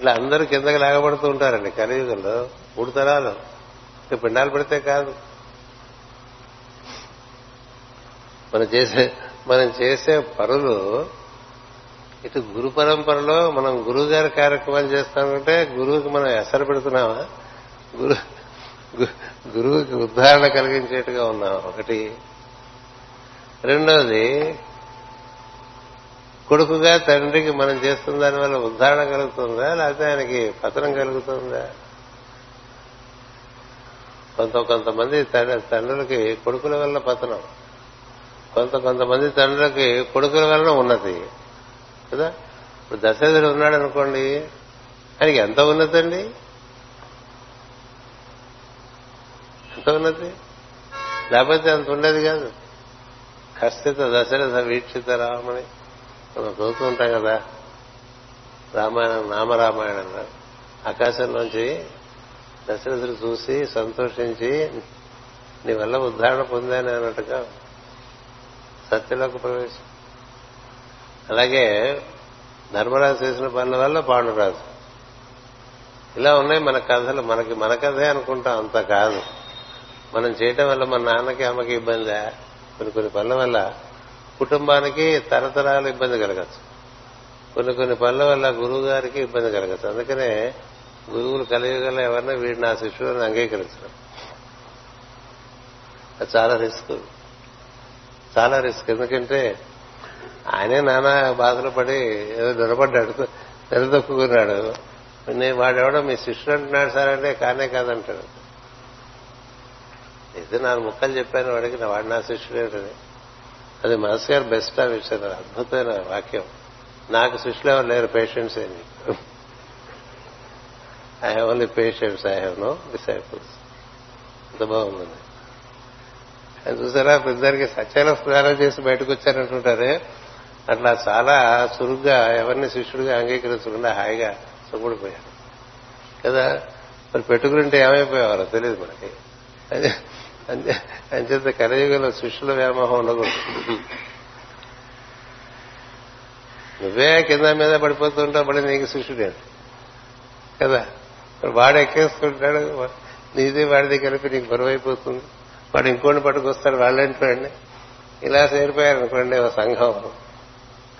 ఇలా అందరూ కిందకి లాగబడుతూ ఉంటారండి కలియుగంలో మూడు తరాలు పిండాలు పెడితే కాదు. మనం చేసే మనం చేసే పనులు ఇటు గురు పరంపరలో మనం గురువు గారి కార్యక్రమాలు చేస్తామంటే గురువుకి మనం ఎసరు పెడుతున్నామా? గురు గు- గురువుకి ఉద్ధారణ కలిగించేట్టుగా ఉన్నాం ఒకటి. రెండోది కొడుకుగా తండ్రికి మనం చేస్తున్న దాని వల్ల ఉద్ధారణ కలుగుతుందా? లేకపోతే ఆయనకి పతనం కలుగుతుందా? కొంత కొంతమంది తండ్రి- తండ్రులకి కొడుకుల వల్ల పతనం. కొంత కొంతమంది తండ్రులకి కొడుకుల వలన ఉన్నతి కదా? ఇప్పుడు దశరథుడు ఉన్నాడు అనుకోండి ఆయనకి ఎంత ఉన్నతి అండి ఎంత ఉన్నతి లేకపోతే అంత ఉండేది కాదు. కష్టిత దశరథ వీక్షిత రామని. మనం చదువుతూ ఉంటాం కదా. రామాయణం నామరామాయణం ఆకాశంలోంచి దశరథుడు చూసి సంతోషించి నీ వల్ల ఉద్ధారణ పొందాను అన్నట్టుగా సత్యలోకి ప్రవేశం. అలాగే ధర్మరాజు చేసిన పనుల వల్ల పాండురాజు. ఇలా ఉన్నాయి మన కథలు. మనకి మన కథే అనుకుంటాం అంత కాదు. మనం చేయటం వల్ల మన నాన్నకి అమ్మకి ఇబ్బందిలే. కొన్ని కొన్ని పనుల వల్ల కుటుంబానికి తరతరాలు ఇబ్బంది కలగచ్చు. కొన్ని కొన్ని పనుల వల్ల గురువు గారికి ఇబ్బంది కలగచ్చు. అందుకనే గురువులు కలియుగల ఎవరన్నా వీడు నా శిష్యులను అంగీకరించడం అది చాలా రిస్క్. చాలా రిస్క్. ఎందుకంటే ఆయనే నానా బాధలు పడి ఏదో దొరపడ్డాడు నిలదొక్కున్నాడు. నేను వాడెవడో మీ శిష్యుడు అంటున్నాడు సార్ అంటే కానే కాదంటాడు. ఇది నాలుగు ముక్కలు చెప్పాను వాడికి నా వాడు నా శిష్యుడేటని అది మనసు గారు బెస్ట్ ఆ విషయం అద్భుతమైన వాక్యం. నాకు సృష్టిలో ఎవరు లేరు పేషెంట్స్ ఏమి. I have only patients I have no disciples అంత బాగుంది అని చూసారా ఇద్దరికి సత్యాల స్నానం చేసి బయటకు వచ్చారంటుంటారే. అట్లా చాలా చురుగ్గా ఎవరిని శిష్యుడిగా అంగీకరించకుండా హాయిగా సుగుడిపోయారు. కదా మరి పెట్టుకుంటే ఏమైపోయేవారో తెలియదు మనకి. అదే- అంచేత కలియుగంలో శిష్యుల వ్యామోహం ఉండకూడదు. నువ్వే కింద మీద పడిపోతుంటావు మళ్ళీ నీకు శిష్యుడే కదా? వాడు ఎక్కేస్తుంటాడు నీది వాడిది కలిపి నీకు బరువు అయిపోతుంది వాడు ఇంకోటి పట్టుకొస్తాడు వాళ్ళంటాడండి ఇలా చేరిపోయారు అనుకోండి ఒక సంఘం.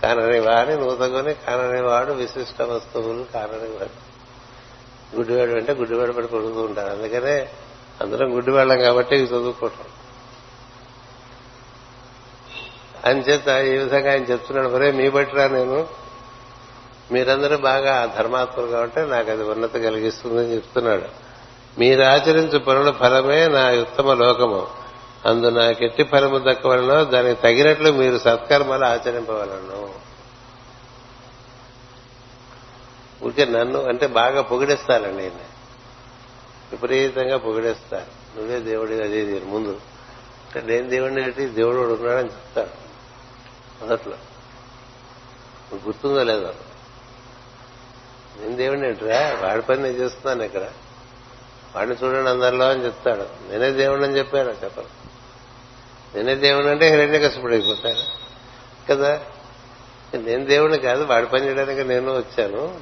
కానని వాడి నూతగొని కానని వాడు విశిష్ట వస్తువులు కానని వాడు. గుడ్డివాడు అంటే గుడ్డివాడు పడి కొడుతూ ఉంటారు అందుకనే అందరం గుడ్డివాళ్ళం కాబట్టి ఇవి చదువుకోవటం. అంచేత ఈ విధంగా ఆయన చెప్తున్నాడు మరే మీ బట్టిరా నేను. మీరందరూ బాగా ధర్మాత్మలు కాబట్టి నాకు అది ఉన్నత కలిగిస్తుందని చెప్తున్నాడు. మీరు ఆచరించే పనుల ఫలమే నా ఉత్తమ లోకము. అందు నాకెట్టి ఫలము దక్కవలను దానికి తగినట్లు మీరు సత్కర్మలు ఆచరింపవలను. ఊరికే నన్ను అంటే బాగా పొగిడేస్తారండి నేను విపరీతంగా పొగిడేస్తారు. నువ్వే దేవుడి అది దీని ముందు. అంటే నేను దేవుడిని ఏంటి దేవుడు ఉన్నాడని చెప్తాడు. మొదట్లో గుర్తుందో లేదో. నేను దేవుడిని ఏంటిరా వాడి పని నేను చేస్తున్నాను ఇక్కడ. వాడిని చూడండి అందరిలో అని చెప్తాడు. నేనే దేవుడిని అని చెప్పాను చెప్పను నేనే దేవుడు అంటే హిరణ్య కష్టపడి కదా? నేను దేవుడిని కాదు వాడి పని చేయడానికి నేను వచ్చాను.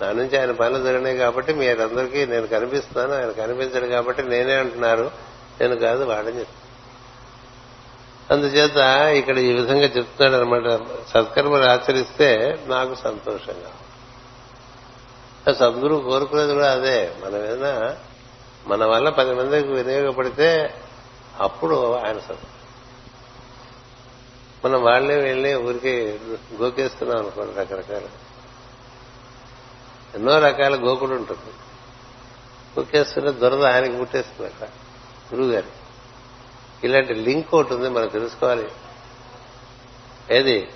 నా నుంచి ఆయన పనులు జరిగినాయి కాబట్టి మీరందరికీ నేను కనిపిస్తున్నాను. ఆయన కనిపించడు కాబట్టి నేనే అంటున్నారు. నేను కాదు వాడని చెప్తాను. అందుచేత ఇక్కడ ఈ విధంగా చెప్తున్నాడు అనమాట సత్కర్మలు ఆచరిస్తే నాకు సంతోషంగా సద్గురువు కోరుకునేది కూడా అదే. మనం ఏదైనా మన వల్ల పది మందికి వినియోగపడితే అప్పుడు ఆయన సంతోషం. మనం వాళ్ళే వెళ్ళి ఊరికి గోకేస్తున్నాం అనుకోండి రకరకాల ఎన్నో రకాల గోకుడు ఉంటుంది. కుక్కేస్తున్న దురద ఆయనకి పుట్టేస్తుంది అక్కడ గురువు గారు ఇలాంటి లింక్ ఒకటి ఉంది మనం తెలుసుకోవాలి. ఏది?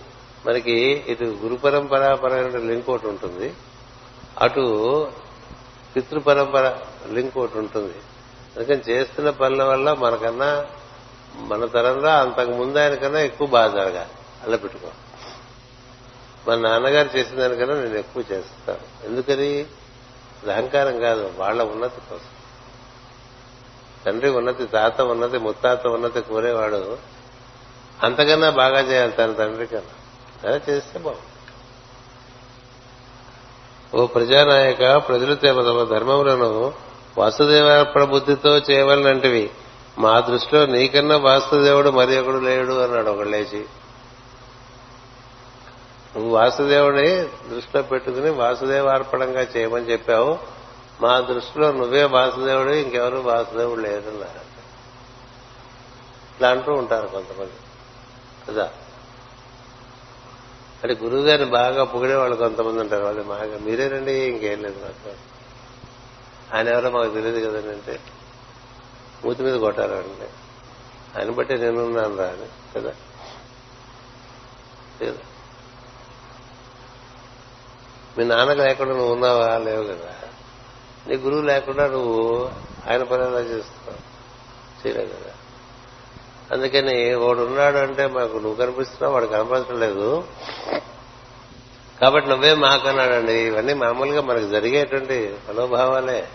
మనకి ఇటు గురు పరంపరాపరమైన లింక్ ఒకటి ఉంటుంది. అటు పితృ పరంపర లింక్ ఒకటి ఉంటుంది. అందుకని చేస్తున్న పనుల వల్ల మనకన్నా మన తరంలో అంతకు ముందు ఆయనకన్నా ఎక్కువ బాధ జరగాలి. అల్ల పెట్టుకోవాలి మా నాన్నగారు చేసిన దానికన్నా నేను ఎక్కువ చేస్తాను ఎందుకని? అహంకారం కాదు. వాళ్ళ ఉన్నతి కోసం. తండ్రి ఉన్నతి తాత ఉన్నతి ముత్తాత ఉన్నతి కోరేవాడు అంతకన్నా బాగా చేయాలి తన తండ్రి కన్నా. అలా చేస్తే బాగుంది ఓ ప్రజానాయక ప్రజలు తమ ధర్మములను వాసుదేవార్పణ బుద్ధితో చేయవలనంటివి. మా దృష్టిలో నీకన్నా వాసుదేవుడు మరి ఒకడు లేడు అన్నాడు ఒకడు లేచి. నువ్వు వాసుదేవుడి దృష్టిలో పెట్టుకుని వాసుదేవార్పణంగా చేయమని చెప్పావు. మా దృష్టిలో నువ్వే వాసుదేవుడు ఇంకెవరు వాసుదేవుడు లేదన్నారు అన్నారు. ఇట్లా అంటూ ఉంటారు కొంతమంది. కదా? అంటే గురువు గారిని బాగా పొగిడే వాళ్ళు కొంతమంది ఉంటారు. వాళ్ళు బాగా మీరే రండి ఇంకేం లేదు నాకు ఆయన ఎవరో మాకు తెలియదు కదండి అంటే. మూతి మీద కొట్టారు అంటే ఆయన బట్టి నేనున్నాను రా అని కదా? లేదా. మీ నాన్న లేకుండా నువ్వు ఉన్నావా? లేవు కదా. నీ గురువు లేకుండా నువ్వు ఆయన పని ఎలా చేస్తున్నావు? చేయలేవు కదా. అందుకని వాడు ఉన్నాడు అంటే మాకు నువ్వు కనిపిస్తున్నావు వాడు కనపడటం లేదు. కాబట్టి నువ్వే మాకన్నాడండి. ఇవన్నీ మామూలుగా మనకు జరిగేటువంటి మనోభావాలే.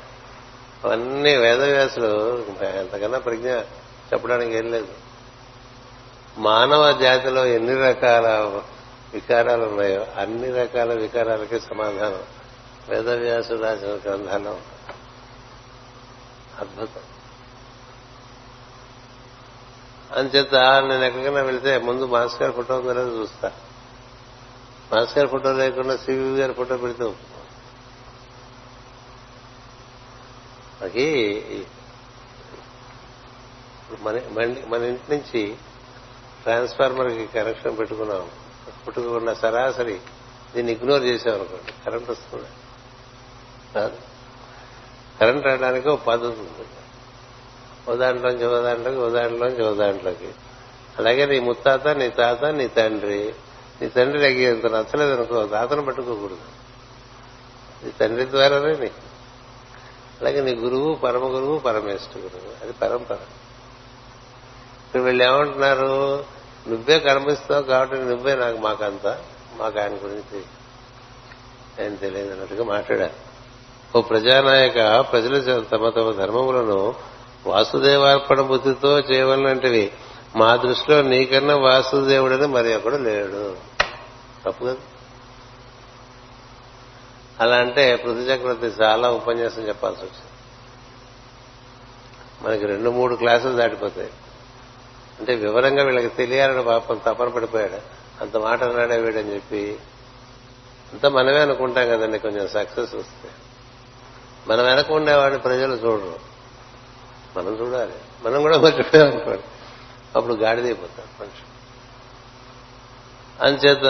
అవన్నీ వేదవ్యాసులు ఎంతకన్నా ప్రజ్ఞ చెప్పడానికి ఏం లేదు. మానవ జాతిలో ఎన్ని రకాల వికారాలు ఉన్నాయో. అన్ని రకాల వికారాలకి సమాధానం. వేదవ్యాసుడు రాసిన గ్రంథాలు. అద్భుతం. అంచేత నేను ఎక్కడికైనా వెళితే ముందు మాస్ గారి ఫోటో ఉందో చూస్తా. మాస్ గారి ఫోటో లేకుండా సివి గారి ఫోటో పెడితే మనకి మన మన ఇంటి నుంచి ట్రాన్స్ఫార్మర్కి కనెక్షన్ పెట్టుకున్నాం. పుట్టుకున్న సరాసరి దీన్ని ఇగ్నోర్ చేసామనుకోండి కరెంట్ వస్తుంది. కరెంట్ రావడానికి ఒక పద్ధతి ఉంది ఓ దాంట్లోంచి ఓ దాంట్లోకి ఓ దాంట్లోంచి ఓ దాంట్లోకి. అలాగే నీ ముత్తాత నీ తాత నీ తండ్రి నీ తండ్రి నాకు ఎంత నచ్చలేదు అనుకో తాతను పట్టుకోకూడదు. నీ తండ్రి ద్వారానే నీ అలాగే నీ గురువు పరమ గురువు పరమేష్ట గురువు అది పరంపర. ఇప్పుడు వీళ్ళు ఏమంటున్నారు? నువ్వే కనిపిస్తావు కాబట్టి నువ్వే నాకు మాకంత మాకు ఆయన గురించి ఆయన తెలియదు అన్నట్టుగా మాట్లాడారు. ఓ ప్రజానాయక ప్రజలు తమ తమ ధర్మములను వాసుదేవార్పణ బుద్ధితో చేయవలనంటివి మా దృష్టిలో నీకన్నా వాసుదేవుడని మరి ఒకడు లేడు. తప్పు కదా? అలా అంటే పృథు చక్రవర్తి చాలా ఉపన్యాసం చెప్పాల్సి వచ్చింది. మనకి రెండు మూడు క్లాసులు దాటిపోతాయి. అంటే వివరంగా వీళ్ళకి తెలియాలని పాపం తపన పడిపోయాడు. అంత మాట అన్నాడే వీడని చెప్పి. అంతా మనమే అనుకుంటాం కదండి కొంచెం సక్సెస్ వస్తే. మనం వెనక ఉండేవాడిని ప్రజలు చూడరు. మనం చూడాలి. మనం కూడా మర్చిపోయాం అనుకోండి అప్పుడు గాడిదైపోతాం మనిషి. అంచేత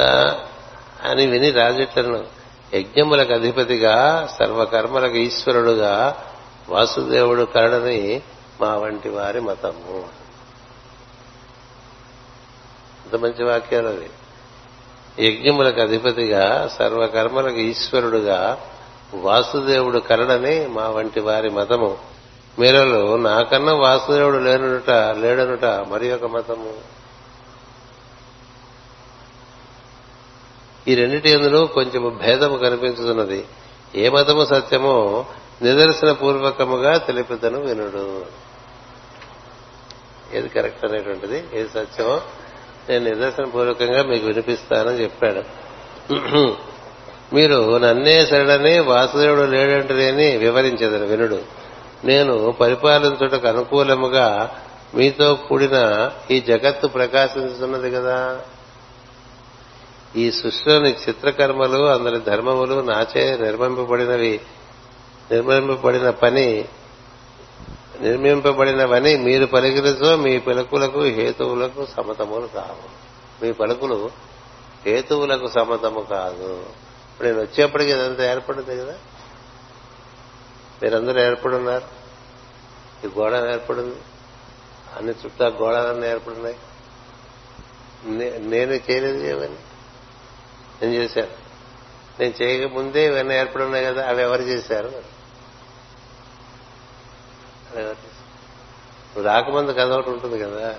అని విని రాజట్లను యజ్ఞములకు అధిపతిగా సర్వకర్మలకు ఈశ్వరుడుగా వాసుదేవుడు కరడని మా వంటి వారి మతము. అంత మంచి వాక్యాలు అది యజ్ఞములకు అధిపతిగా సర్వకర్మలకు ఈశ్వరుడుగా వాసుదేవుడు కరడని మా వంటి వారి మతము. మీరలు నాకన్నా వాసుదేవుడు లేనుట లేడనుట మరి ఒక మతము. ఈ రెండిటి ఎందులో కొంచెం భేదము కనిపించుతున్నది. ఏ మతము సత్యమో నిదర్శన పూర్వకముగా తెలిపితను వినుడు. ఏది కరెక్ట్ అనేటువంటిది? ఏది సత్యమో నేను నిదర్శన పూర్వకంగా మీకు వినిపిస్తానని చెప్పాడు. మీరు నన్నే శరణని వాసుదేవుడు లేడంటేని వివరించేదని వినుడు. నేను పరిపాలించుటకు అనుకూలముగా మీతో కూడిన ఈ జగత్తు ప్రకాశించుతున్నది కదా. ఈ సృష్టిలోని చిత్రకర్మలు అందరి ధర్మములు నాచే నిర్మింపబడినవి నిర్మింపబడిన పని నిర్మింపబడినవని మీరు పలికినతో మీ పలుకులకు హేతువులకు సమతములు కావు. మీ పలుకులు హేతువులకు సమతము కాదు. ఇప్పుడు నేను వచ్చేప్పటికి ఇదంతా ఏర్పడింది కదా? మీరందరూ ఏర్పడున్నారు. ఈ గోడ ఏర్పడింది. అన్ని చుట్టూ గోడలన్నీ ఏర్పడినాయి నేను చేయలేదు ఇవన్నీ నేను చేశాను. నేను చేయకముందే ఇవన్నీ ఏర్పడున్నాయి కదా అవి ఎవరు చేశారు? నువ్వు రాకముందు కథ ఒకటి ఉంటుంది కదా?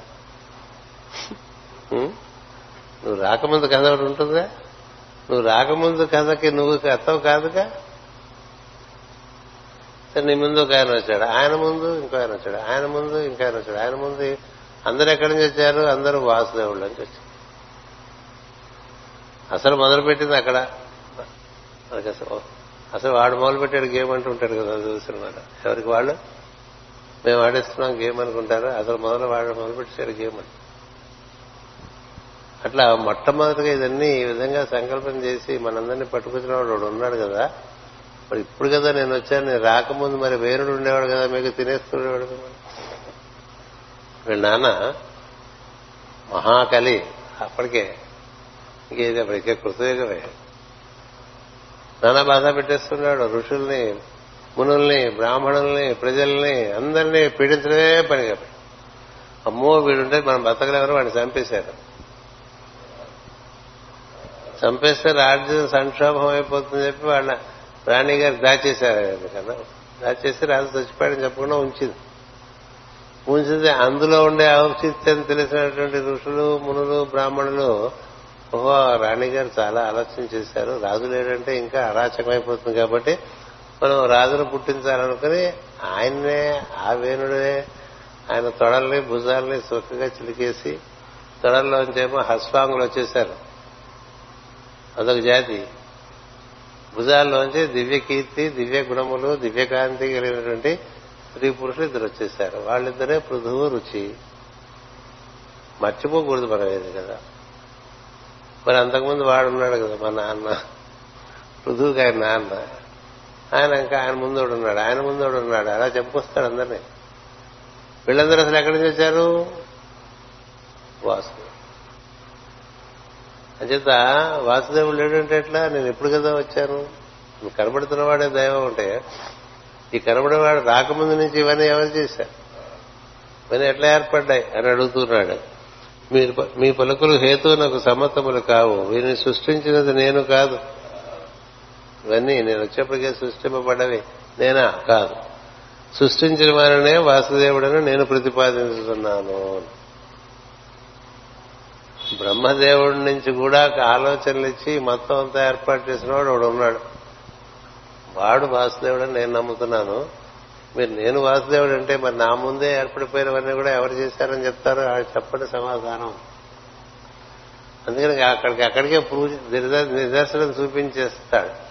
నువ్వు రాకముందు కథ ఒకటి ఉంటుందా నువ్వు రాకముందు కథకి నువ్వు కథవు కాదుగా? సరే నీ ముందు ఒక ఆయన వచ్చాడు. ఆయన ముందు ఇంకో ఆయన వచ్చాడు. ఆయన ముందు ఇంకో ఆయన వచ్చాడు. ఆయన ముందు అందరు ఎక్కడి నుంచి వచ్చారు? అందరూ వాసుదేవుళ్ళ నుంచి వచ్చారు. అసలు మొదలుపెట్టింది అక్కడ. మనకి అసలు అసలు వాడు మొదలుపెట్టాడు గేమ్ అంటూ ఉంటాడు కదా చూసినమాట ఎవరికి వాళ్ళు? మేము ఆడిస్తున్నాం గేమ్ అనుకుంటారు? అసలు మొదలు వాడు మొదలుపెట్టారు గేమ్ అని. అట్లా మొట్టమొదటిగా ఇదన్నీ ఈ విధంగా సంకల్పం చేసి మనందరినీ పట్టుకొచ్చిన వాడు ఉన్నాడు కదా. మరి ఇప్పుడు కదా నేను వచ్చాను నేను రాకముందు మరి వేరుడు ఉండేవాడు కదా మీకు తినేస్తుండేవాడు కదా వీళ్ళ నాన్న మహాకలి అప్పటికే. ఇంకేది అప్పటికే కృతయుగమే. నానా బాధ పెట్టేస్తున్నాడు ఋషుల్ని. మునుల్ని బ్రాహ్మణుల్ని ప్రజల్ని అందరినీ పీడించడమే పనిగా అమ్మో వీడుంటే మనం బతకలేవరు వాడిని చంపేశారు. చంపేస్తే రాజ్యం సంక్షోభం అయిపోతుందని చెప్పి వాళ్ళ రాణి గారు దాచేశారు కదా. దాచేసి రాజు చచ్చిపోయాడని చెప్పకుండా ఉంచింది. ఉంచితే అందులో ఉండే ఔచిత్యం తెలిసినటువంటి ఋషులు మునులు బ్రాహ్మణులు ఓహో రాణి గారు చాలా ఆలోచన చేశారు. రాజు లేడంటే ఇంకా అరాచకం అయిపోతుంది కాబట్టి మనం రాజును పుట్టించాలనుకుని ఆయన్నే ఆ వేణుడే ఆయన తొడల్ని భుజాల్ని సుఖంగా చిలికేసి తొడల్లోంచేమో హస్వాంగులు వచ్చేశారు. అదొక జాతి. భుజాల్లోంచి దివ్య కీర్తి దివ్య గుణములు దివ్యకాంతి కలిగినటువంటి స్త్రీ పురుషులు ఇద్దరు వచ్చేసారు వాళ్ళిద్దరే పృథువు రుచి. మర్చిపోకూడదు మనం ఏది కదా. మరి అంతకుముందు వాడున్నాడు కదా మా నాన్న. పృథువుకి ఆయన నాన్న. ఆయన ఇంకా ఆయన ముందోడు ఉన్నాడు ఆయన ముందోడు ఉన్నాడు అలా చెప్పుకొస్తాడు అందరినీ. వీళ్ళందరూ అసలు ఎక్కడి నుంచి వచ్చారు? వాసు అంచేత వాసుదేవుడు లేడంటే ఎట్లా? నేను ఎప్పుడు కదా వచ్చాను? కనబడుతున్నవాడే దైవం ఉంటే ఈ కనబడేవాడు రాకముందు నుంచి ఇవన్నీ ఎవరు చేశారు? ఇవన్నీ ఎట్లా ఏర్పడ్డాయి అని అడుగుతున్నాడు. మీరు మీ పలుకులు హేతువు నాకు సమ్మతములు కావు. వీరిని సృష్టించినది నేను కాదు. ఇవన్నీ నేను వచ్చేప్పటికే సృష్టింపబడ్డవి. నేనా? కాదు. సృష్టించిన వారినే వాసుదేవుడని నేను ప్రతిపాదించుతున్నాను. బ్రహ్మదేవుడి నుంచి కూడా ఆలోచనలు ఇచ్చి మొత్తం అంతా ఏర్పాటు చేసిన వాడు ఒకడు ఉన్నాడు. వాడు వాసుదేవుడని నేను నమ్ముతున్నాను. మీరు నేను వాసుదేవుడు అంటే మరి నా ముందే ఏర్పడిపోయినవన్నీ కూడా ఎవరు చేశారని చెప్తారు? చెప్పండి సమాధానం. అందుకని అక్కడికి అక్కడికే ప్రూవ్ నిదర్శనం చూపించేస్తాడు.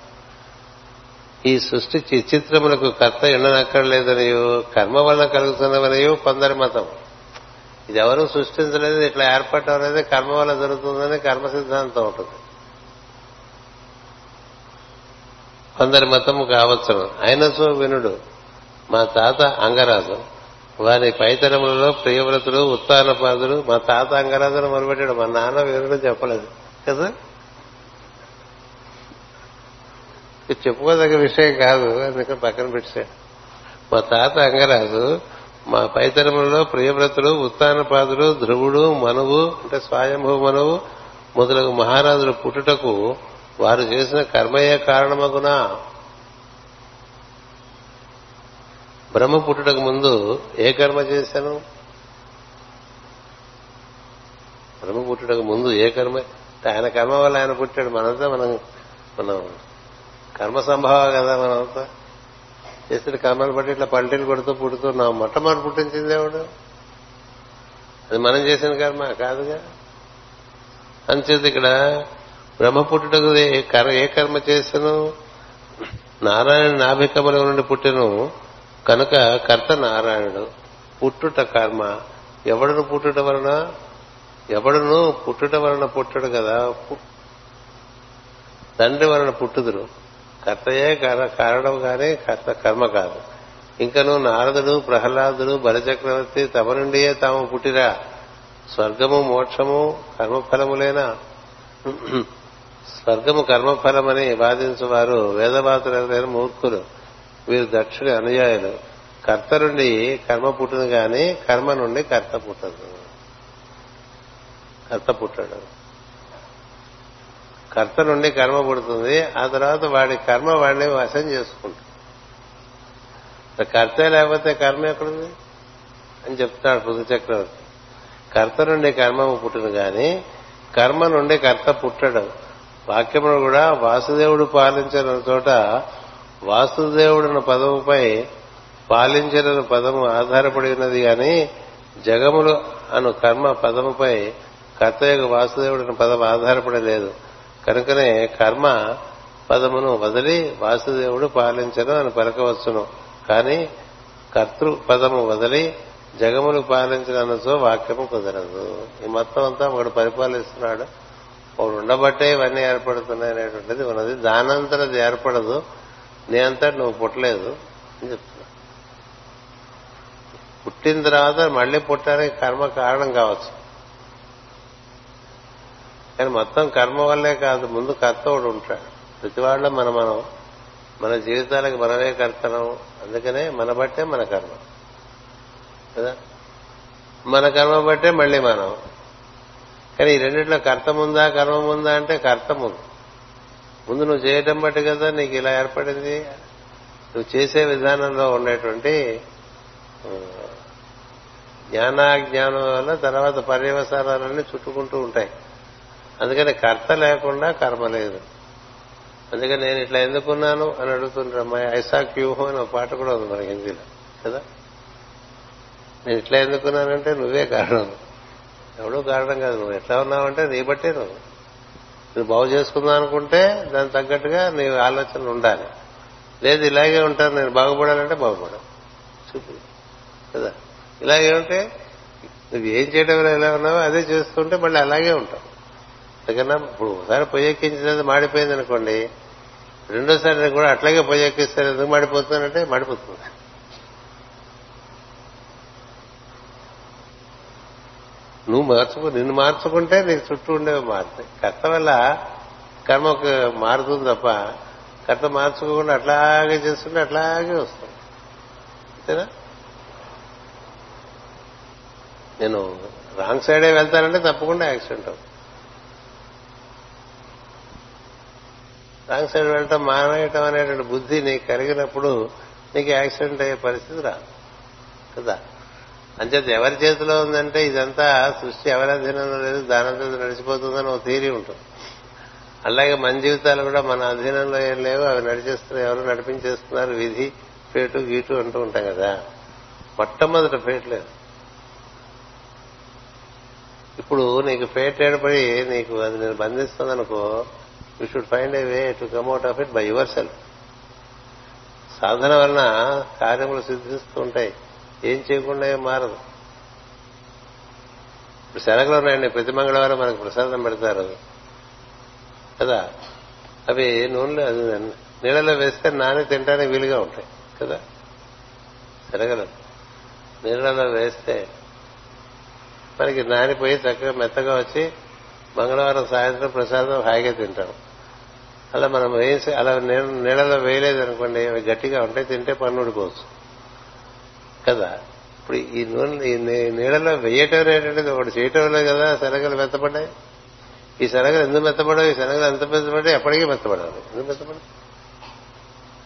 ఈ సృష్టి చిత్రములకు కర్త ఎండనక్కర్లేదనియో కర్మ వలన కలుగుతున్నవనియో కొందరి మతం. ఇది ఎవరు సృష్టించలేదు ఇట్లా ఏర్పడటం అనేది కర్మ వల్ల జరుగుతుందని కర్మ సిద్ధాంతం ఉంటుంది. కొందరి మతము కావచ్చును అయినచో వినుడు. మా తాత అంగరాజు. వారి పైతరములలో ప్రియవ్రతుడు ఉత్తానపాదుడు. మా తాత అంగరాజును మొదలుపెట్టాడు మా నాన్న వినుడు చెప్పలేదు. కదా? ఇది చెప్పుకోదగ్గ విషయం కాదు అందుకని పక్కన పెట్టాడు మా తాత అంగరాజు మా పైతరములలో ప్రియవ్రతుడు ఉత్తానపాదుడు ధ్రువుడు మనువు అంటే స్వయంభూ మనువు మొదలగు మహారాజులు పుట్టుటకు వారు చేసిన కర్మయ్యే కారణమగునా? బ్రహ్మ పుట్టుటకు ముందు ఏ కర్మ చేశాను? బ్రహ్మ పుట్టుటకు ముందు ఏ కర్మ? ఆయన కర్మ వల్ల ఆయన పుట్టాడు. మనంతా మనం మనం కర్మ సంభవ కదా మన చేసిన కర్మలు బట్టి ఇట్లా పంటలు కొడుతూ పుడుతున్నాం మొట్టమొదటి పుట్టించింది ఎవడు? అది మనం చేసిన కర్మ కాదుగా? అంచేది ఇక్కడ బ్రహ్మ పుట్టుటకు ఏ కర్మ చేసను నారాయణ నాభికముల నుండి పుట్టెను. కనుక కర్త నారాయణుడు. పుట్టుట కర్మ. ఎవడును పుట్టుట వలన? ఎవడను పుట్టుట వలన పుట్టడు కదా? తండ్రి వలన పుట్టుదురు. కర్తయే కారణం కానీ కర్త కర్మ కాదు. ఇంకను నారదుడు ప్రహ్లాదుడు బలచక్రవర్తి తమ నుండియే తాము పుట్టిరా. స్వర్గము మోక్షము కర్మఫలములేనా? స్వర్గము కర్మఫలమని వాదించువారు వేదవాతులైన మూర్ఖులు. వీరు దక్షుడి అనుయాయులు. కర్త నుండి కర్మ పుట్టును గాని కర్మ నుండి కర్త పుట్టదు. కర్త పుట్టాడు. కర్త నుండి కర్మ పుడుతుంది ఆ తర్వాత వాడి కర్మ వాడిని వశం చేసుకుంటాడు కర్త లేకపోతే కర్మ ఎక్కడుంది? అని చెప్తాడు పృథు చక్రవర్తి. కర్త నుండి కర్మ పుట్టును గాని కర్మ నుండి కర్త పుట్టడం. వాక్యమును కూడా వాసుదేవుడు పాలించిన చోట వాసుదేవుడున్న పదముపై పాలించిన పదము ఆధారపడి ఉన్నది గాని జగములు అను కర్మ పదముపై కర్తయ్య వాసుదేవుడిన పదం ఆధారపడలేదు లేదు. కనుకనే కర్మ పదమును వదిలి వాసుదేవుడు పాలించను అని పలకవచ్చును. కానీ కర్తృ పదము వదిలి జగములు పాలించినతో వాక్యము కుదరదు. ఈ మొత్తం అంతా ఒకడు పరిపాలిస్తున్నాడు. ఒకడు ఉండబట్టే ఇవన్నీ ఏర్పడుతున్నాయి అనేటువంటిది ఉన్నది. దానంతరం అది ఏర్పడదు. నీ అంతటి నువ్వు పుట్టలేదు అని చెప్తున్నా. పుట్టిన తర్వాత మళ్ళీ పుట్టడానికి కర్మ కారణం కావచ్చు. కానీ మొత్తం కర్మ వల్లే కాదు ముందు కర్త ఒకడు ఉంటాడు. ప్రతి వాళ్ళ మన మనం మన జీవితాలకు మనమే కర్తనం. అందుకనే మన బట్టే మన కర్మ. కదా? మన కర్మ బట్టే మళ్ళీ మనం. కానీ ఈ రెండిట్లో కర్త ముందా కర్మ ముందా అంటే కర్త ముందు. ముందు నువ్వు చేయటం బట్టి కదా నీకు ఇలా ఏర్పడింది. నువ్వు చేసే విధానంలో ఉండేటువంటి జ్ఞానాజ్ఞానం వల్ల తర్వాత పర్యవసారాలన్నీ చుట్టుకుంటూ ఉంటాయి. అందుకని కర్త లేకుండా కర్మ లేదు. అందుకని నేను ఇట్లా ఎందుకున్నాను అని అడుగుతుంటారు అమ్మాయి ఐసా క్యూహో అని ఒక పాట కూడా ఉంది మన హిందీలో కదా? నేను ఇట్లా ఎందుకున్నానంటే నువ్వే కారణం. ఎవడో కారణం కాదు నువ్వు ఎట్లా ఉన్నావంటే నీ బట్టే నువ్వు. నువ్వు బాగు చేసుకుందాం అనుకుంటే దానికి తగ్గట్టుగా నీ ఆలోచన ఉండాలి. లేదు ఇలాగే ఉంటారు నేను బాగుపడాలంటే బాగుపడవు చూపు కదా? ఇలాగే ఉంటే నువ్వు ఏం చేయడం ఎలా ఉన్నావో అదే చేస్తుంటే మళ్ళీ అలాగే ఉంటావు. అందుకన్నా ఇప్పుడు ఒకసారి పొయ్యెక్కించినది మాడిపోయింది అనుకోండి రెండోసారి నేను కూడా అట్లాగే పొయ్యెక్కిస్తారు ఎందుకు మాడిపోతుందంటే మాడిపోతుంది. నువ్వు మార్చుకు నిన్ను మార్చుకుంటే నీకు చుట్టూ ఉండేవి మారుతాయి కర్త వల్ల కర్మ ఒక మారుతుంది తప్ప కర్త మార్చుకోకుండా అట్లాగే చేస్తుంటే అట్లాగే వస్తుంది. అంతేనా? నేను రాంగ్ సైడే వెళ్తానంటే తప్పకుండా యాక్సిడెంట్ అవుతుంది. రాంగ్ సైడ్ వెళ్ళటం మానేయటం అనేటువంటి బుద్ధి నీకు కలిగినప్పుడు నీకు యాక్సిడెంట్ అయ్యే పరిస్థితి రాదు. కదా? అంచేత ఎవరి చేతిలో ఉందంటే ఇదంతా సృష్టి ఎవరి అధీనంలో లేదు దాని దానంతా నడిచిపోతుందని ఒక థీరీ ఉంటుంది. అలాగే మన జీవితాలు కూడా మన అధీనంలో ఏం లేవు అవి నడిచేస్తున్నారు ఎవరు నడిపించేస్తున్నారు విధి ఫేటు గీటు అంటూ ఉంటాం కదా? మొట్టమొదట ఫేట్ లేదు. ఇప్పుడు నీకు ఫేట్ ఏడపడి నీకు అది నేను బంధిస్తుందనుకో you should find a way to come out of it by yourself సాధన వలన కార్యములు సిద్ధిస్తూ ఉంటాయి. ఏం చేయకుండా ఏం మారదు. ఇప్పుడు శనగలు ఉన్నాయండి. ప్రతి మంగళవారం మనకు ప్రసాదం పెడతారు. కదా? అవి నూనెలో అది నీళ్ళలో వేస్తే నానే తినడానికి వీలుగా ఉంటాయి. కదా? శనగలు నీళ్ళలో వేస్తే మనకి నానిపోయి చక్కగా మెత్తగా వచ్చి మంగళవారం సాయంత్రం ప్రసాదం హాయిగా తింటాం. అలా మనం వేసి అలా నీళ్ళలో వేయలేదు అనుకోండి అవి గట్టిగా ఉంటాయి తింటే పన్ను ఊడిపోవచ్చు. కదా? ఇప్పుడు ఈ నూనె ఈ నీళ్ళలో వేయటం అనేటువంటిది ఒకటి చేయటం లేదు కదా శనగలు మెత్తపడ్డాయి. ఈ శనగలు ఎందుకు మెత్తపడవు ఈ శనగలు ఎంత మెత్తపడ్డాయి? ఎప్పటికీ మెత్తపడాలి ఎందుకు మెత్తపడ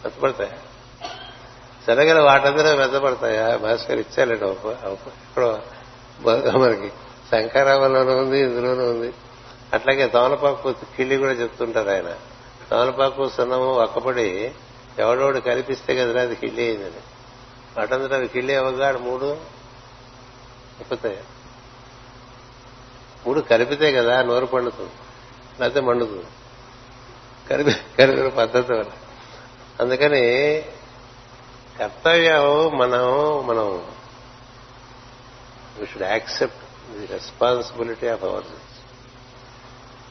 మెత్తపడతాయా? శనగలు వాటందరూ మెత్తపడతాయా? భాస్కర్ ఇచ్చాలండి ఇప్పుడు మనకి శంకరామంలోనూ ఉంది ఇందులోనూ ఉంది. అట్లాగే తోలపాకు కిళ్ళి కూడా చెప్తుంటారు ఆయన. తమలపాకు సున్నము ఒక్కపడి ఎవడోడు కనిపిస్తే కదా అది కిళ్ళి అయిందని. అటంతటా అవి కిళ్ళి అవగాడు మూడు అయిపోతాయి. మూడు కలిపితే కదా నోరు పండుతుంది. లేకపోతే మండుతుంది. కలిపి కలిపిన పద్ధతి వల్ల అందుకని కర్తవ్యం మనం మనం we should accept the responsibility of our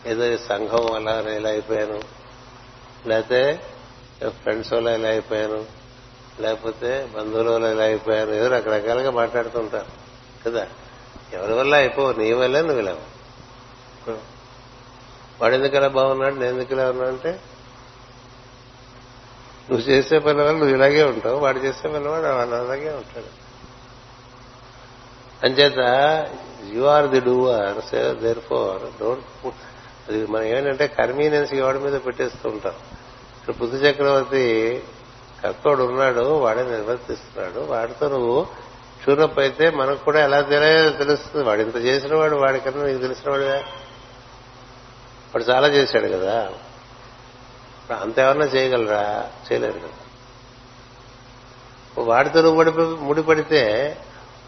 ఏదో సంఘం వల్ల నేను ఇలా అయిపోయాను. లేకపోతే ఫ్రెండ్స్ వాళ్ళు ఇలా అయిపోయాను లేకపోతే బంధువుల వల్ల ఇలా అయిపోయాను ఏదో రకరకాలుగా మాట్లాడుతుంటారు కదా? ఎవరి వల్ల అయిపో నీ వల్లే నువ్వు ఇలా వాడు ఎందుకు ఇలా బాగున్నాడు నేను ఎందుకు ఇలా ఉన్నా అంటే నువ్వు చేసే పని వల్ల నువ్వు ఇలాగే ఉంటావు వాడు చేసే పని వాడు అలాగే ఉంటాడు. అంచేత you are the doer therefore don't అది మనం ఏంటంటే కన్వీనియన్స్ ఎవడి మీద పెట్టేస్తూ ఉంటాం. ఇప్పుడు బుద్ధ చక్రవర్తి కర్తోడు ఉన్నాడు వాడే నిర్వర్తిస్తున్నాడు. వాడితో నువ్వు చూనప్ అయితే మనకు కూడా ఎలా తెలియదో తెలుస్తుంది. వాడు ఇంత చేసిన వాడు వాడికన్నా నీకు తెలిసిన వాడుగా వాడు చాలా చేశాడు కదా. అంత ఎవరన్నా చేయగలరా? చేయలేరు కదా. వాడితో నువ్వు ముడిపడితే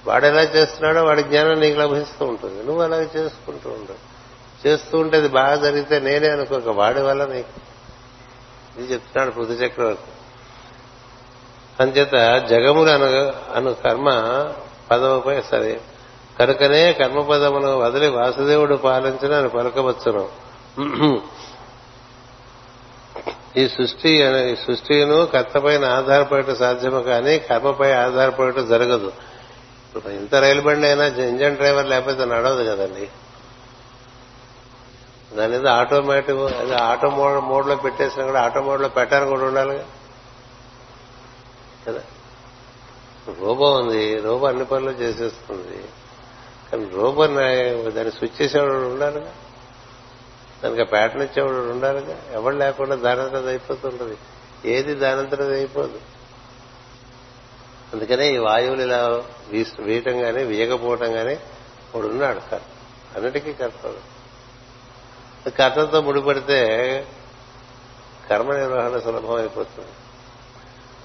వాడు ఎలా చేస్తున్నాడో వాడి జ్ఞానం నీకు లభిస్తూ ఉంటుంది. నువ్వు అలాగే చేసుకుంటూ ఉండు చేస్తూ ఉంటే అది బాగా జరిగితే నేనే అనుకోక వాడి వల్ల నీకు. ఇది చెప్తున్నాడు పృథు చక్రవర్తి. అంచేత జగములు అను అను కర్మ పదముపై సరే. కనుకనే కర్మపదమును వదిలి వాసుదేవుడు పాలించిన అని పలకవచ్చును. ఈ సృష్టి ఈ సృష్టిను కర్తపైన ఆధారపడటం సాధ్యము కానీ కర్మపై ఆధారపడటం జరగదు. ఇంత రైలు బండి అయినా ఇంజన్ డ్రైవర్ లేకపోతే నడవదు కదండి. దాని ఏదో ఆటోమేటిక్ అదే ఆటో మోడ్ మోడ్లో పెట్టేసినా కూడా ఆటో మోడ్లో పెట్టాలని కూడా ఉండాలి కదా? రోబో ఉంది రోబో అన్ని పనులు చేసేస్తుంది. కానీ రోబో దాన్ని స్విచ్ చేసేవాడు ఉండాలిగా? దానికి ప్యాటర్న్ ఇచ్చేవాడు ఉండాలిగా? ఎవరు లేకుండా దానంతరం అయిపోతుంటది. ఏది దానంతరం అయిపోదు. అందుకనే ఈ వాయువులు ఇలా వీయటం గాని వీయకపోవటం గాని వాడు ఉన్నాడు కర్త. అన్నిటికీ కర్తడు కర్తతో ముడిపడితే కర్మ నిర్వహణ సులభం అయిపోతుంది.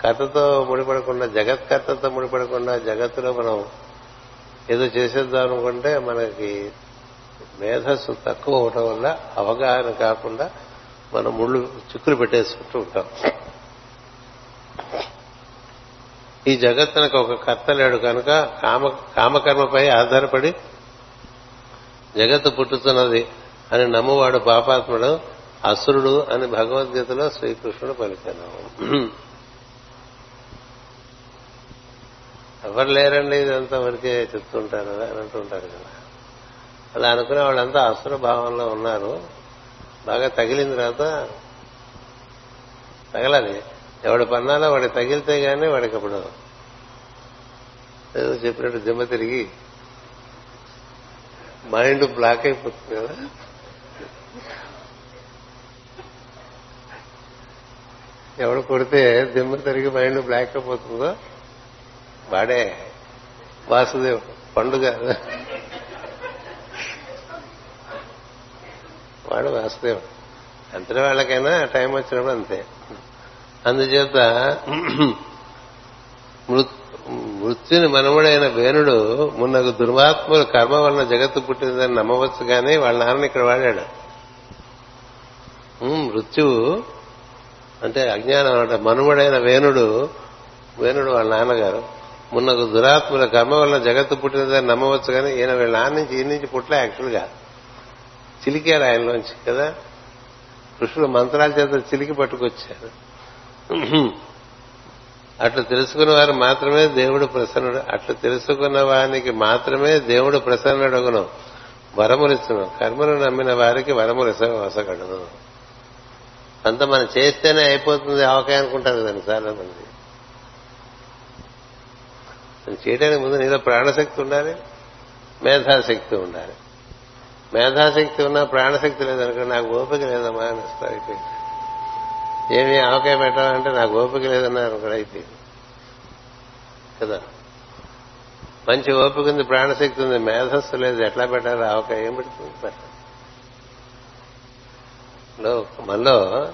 కర్తతో ముడిపడకుండా జగత్కర్తతో ముడిపడకుండా జగత్తులో మనం ఏదో చేసేద్దాం అనుకుంటే మనకి మేధస్సు తక్కువ అవటం వల్ల అవగాహన కాకుండా మనం ముళ్ళు చిక్కులు పెట్టేసుకుంటూ ఉంటాం. ఈ జగత్తునకు ఒక కర్త లేడు కనుక కామ కామకర్మపై ఆధారపడి జగత్తు పుట్టుతున్నది. అని నమ్మువాడు పాపాత్ముడు అసురుడు అని భగవద్గీతలో శ్రీకృష్ణుడు పలికాను ఎవరు లేరండి ఇదంతా వరకే చెప్తుంటారు కదా అని అంటుంటారు కదా. అలా అనుకునే వాళ్ళంతా అసుర భావంలో ఉన్నారు. బాగా తగిలిన తర్వాత తగలది. ఎవడి పన్నాలో వాడి తగిలితే గానీ వాడికి అప్పుడు చెప్పినట్టు దిమ్మ తిరిగి మైండ్ బ్లాక్ అయిపోతుంది కదా. ఎవడు కొడితే దిమ్మ తిరిగి మైండ్ బ్లాక్ అయిపోతుందో వాడే వాసుదేవ్ పండుగ. వాడు వాసుదేవుడు అంతటి వాళ్ళకైనా టైం వచ్చినప్పుడు అంతే. అందుచేత మృ- మృత్యుని మనముడైన వేణుడు మున్నకు దుర్మాత్ముల కర్మ వలన జగత్తు పుట్టిందని నమ్మవచ్చు కానీ వాళ్ళ నాన్న ఇక్కడ వాడాడు. మృత్యువు అంటే అజ్ఞానం అంటే మనుమడైన వేణుడు వేణుడు వాళ్ళ నాన్నగారు మున్నకు దురాత్మల కర్మ వల్ల జగత్తు పుట్టినదని నమ్మవచ్చు కానీ ఈయన వీళ్ళ నాన్న నుంచి ఈ నుంచి పుట్ల యాక్చువల్గా చిలికారు ఆయనలోంచి కదా. కృష్ణుడు మంత్రాల చేత చిలికి పట్టుకొచ్చారు. అట్లా తెలుసుకున్న వారు మాత్రమే దేవుడు ప్రసన్నుడు. అట్లా తెలుసుకున్న వారికి మాత్రమే దేవుడు ప్రసన్నుడగును. వరములిచ్చును కర్మను నమ్మిన వారికి వరములు వసగడును అంత మనం చేస్తేనే అయిపోతుంది ఆవకాయ అనుకుంటారు కదండి చాలా మంది. చేయడానికి ముందు నీలో ప్రాణశక్తి ఉండాలి మేధాశక్తి ఉండాలి. మేధాశక్తి ఉన్నా ప్రాణశక్తి లేదనుకో నాకు ఓపిక లేదమ్మా అని వస్తారు అయిపోయింది ఏమి ఆవకాయ పెట్టాలంటే నాకు ఓపిక లేదన్నారు కూడా అయిపోయింది కదా? మంచి ఓపిక ఉంది ప్రాణశక్తి ఉంది మేధస్సు లేదు ఎట్లా పెట్టాలి ఆవకాయ ఏం పెడుతుంది? పెట్టాలి మనలో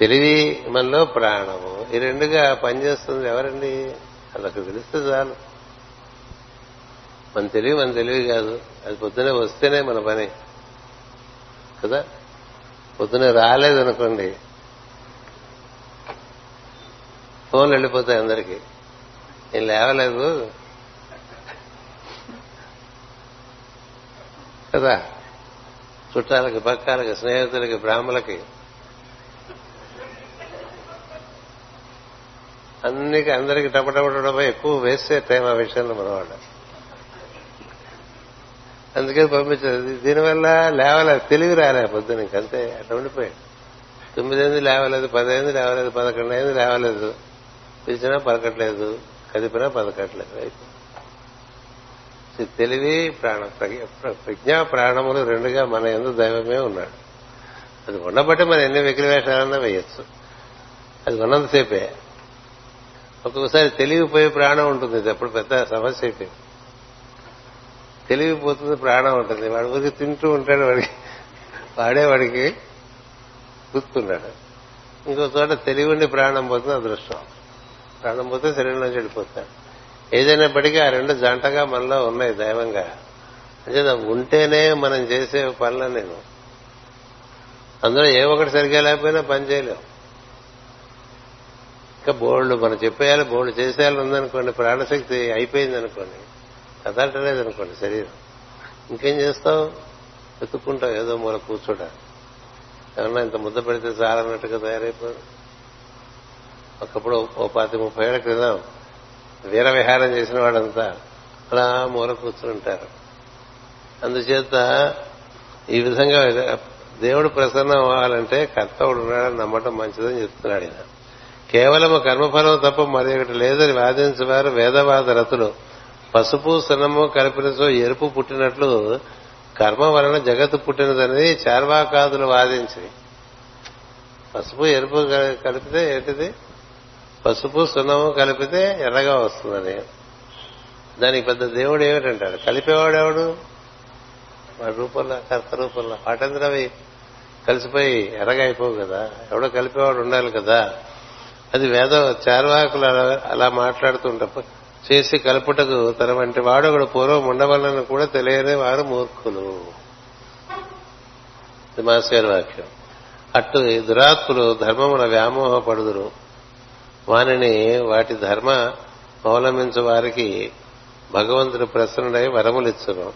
తెలివి మనలో ప్రాణము. ఈ రెండుగా పనిచేస్తుంది ఎవరండి? వాళ్ళకి తెలిస్తే చాలు. మన తెలివి మన తెలివి కాదు. అది పొద్దునే వస్తేనే మన పని. కదా? పొద్దునే రాలేదనుకోండి ఫోన్లు వెళ్ళిపోతాయి అందరికీ. నేను లేవలేదు. కదా? చుట్టాలకి పక్కాలకి స్నేహితులకి బ్రాహ్మలకి అన్నికి అందరికి టపటపటపై ఎక్కువ వేస్తే టైం ఆ విషయంలో మనవాడు. అందుకని పంపించారు. దీనివల్ల లేవలేదు తెలివి రాలే పొద్దున ఇంకంతే అట్లా ఉండిపోయాడు. తొమ్మిదైంది లేవలేదు పదైంది లేవలేదు పదకొండు అయింది లేవలేదు. పిలిచినా పలకట్లేదు కదిపినా పలకట్లేదు. అయితే ఈ తెలివి ప్రాణ ప్రజ్ఞ- ప్రజ్ఞా ప్రాణములు రెండుగా మన ఎందు దైవమే ఉన్నాడు. అది ఉండబట్టి మనం ఎన్ని వెకిలి వేయచ్చు. అది ఉన్నంతసేపే. ఒక్కొక్కసారి తెలివిపోయే ప్రాణం ఉంటుంది. ఇది అప్పుడు పెద్ద సమస్య అయిపోయింది తెలివిపోతుంది ప్రాణం ఉంటుంది. వాడి ఊరికి తింటూ ఉంటాడు వాడికి వాడే వాడికి గుర్తున్నాడు ఇంకో చోట తెలివి ఉండి ప్రాణం పోతుంది అదృష్టం. ప్రాణం పోతే శరీరంలో చెడిపోతాడు ఏదైనప్పటికీ ఆ రెండు జంటగా మనలో ఉన్నాయి దైవంగా. అంటే ఉంటేనే మనం చేసే పనులు నేను. అందులో ఏ ఒకటి సరిగా లేకపోయినా పని చేయలేం. ఇంకా బోల్డ్ మనం చెప్పేయాలి బోల్డ్ చేసేయాలి ఉందనుకోండి ప్రాణశక్తి అయిపోయింది అనుకోండి కదలటలేదు అనుకోండి శరీరం. ఇంకేం చేస్తావు? వెతుక్కుంటావు ఏదో మూల కూర్చోట. ఏమన్నా ఇంత ముద్ద పెడితే చాలన్నట్టుగా తయారైపోయాడు ఒకప్పుడు ఓ పాతి ముప్పై ఏళ్ళ క్రితం వీర విహారం చేసిన వాడంతా అలా మూల కూర్చుంటారు. అందుచేత ఈ విధంగా దేవుడు ప్రసన్నం అవ్వాలంటే కర్తవుడు ఉన్నాడని నమ్మటం మంచిదని చెప్తున్నాడు ఆయన కేవలం కర్మఫలం తప్ప మరి ఒకటి లేదని వాదించేవారు వేదవాద రతులు. పసుపు సున్నము కలిపినచో ఎరుపు పుట్టినట్లు కర్మ వలన జగత్తు పుట్టినదని చార్వాకాదులు వాదించి పసుపు ఎరుపు కలిపితే ఏంటిది? పసుపు సున్నము కలిపితే ఎర్రగా వస్తుందని. దానికి పెద్ద దేవుడు ఏమిటంటాడు? కలిపేవాడెవడు వాడి రూపంలో కర్త రూపంలో. వాటందరూ అవి కలిసిపోయి ఎర్రగా అయిపోవు కదా. ఎవడో కలిపేవాడు ఉండాలి కదా. అది వేద చార్వాకులు అలా మాట్లాడుతుంటప్పుడు చేసి కలుపుటకు తన వంటి వాడు ఒకడు పూర్వం ఉండవలని కూడా తెలియని వారు మూర్ఖులు. ఇది మాస్టర్ వాక్యం. అట్టు దురాత్ములు ధర్మముల వ్యామోహపడుదురు. వానిని వాటి ధర్మ అవలంబించు వారికి భగవంతుడు ప్రసన్నుడై వరములిచ్చును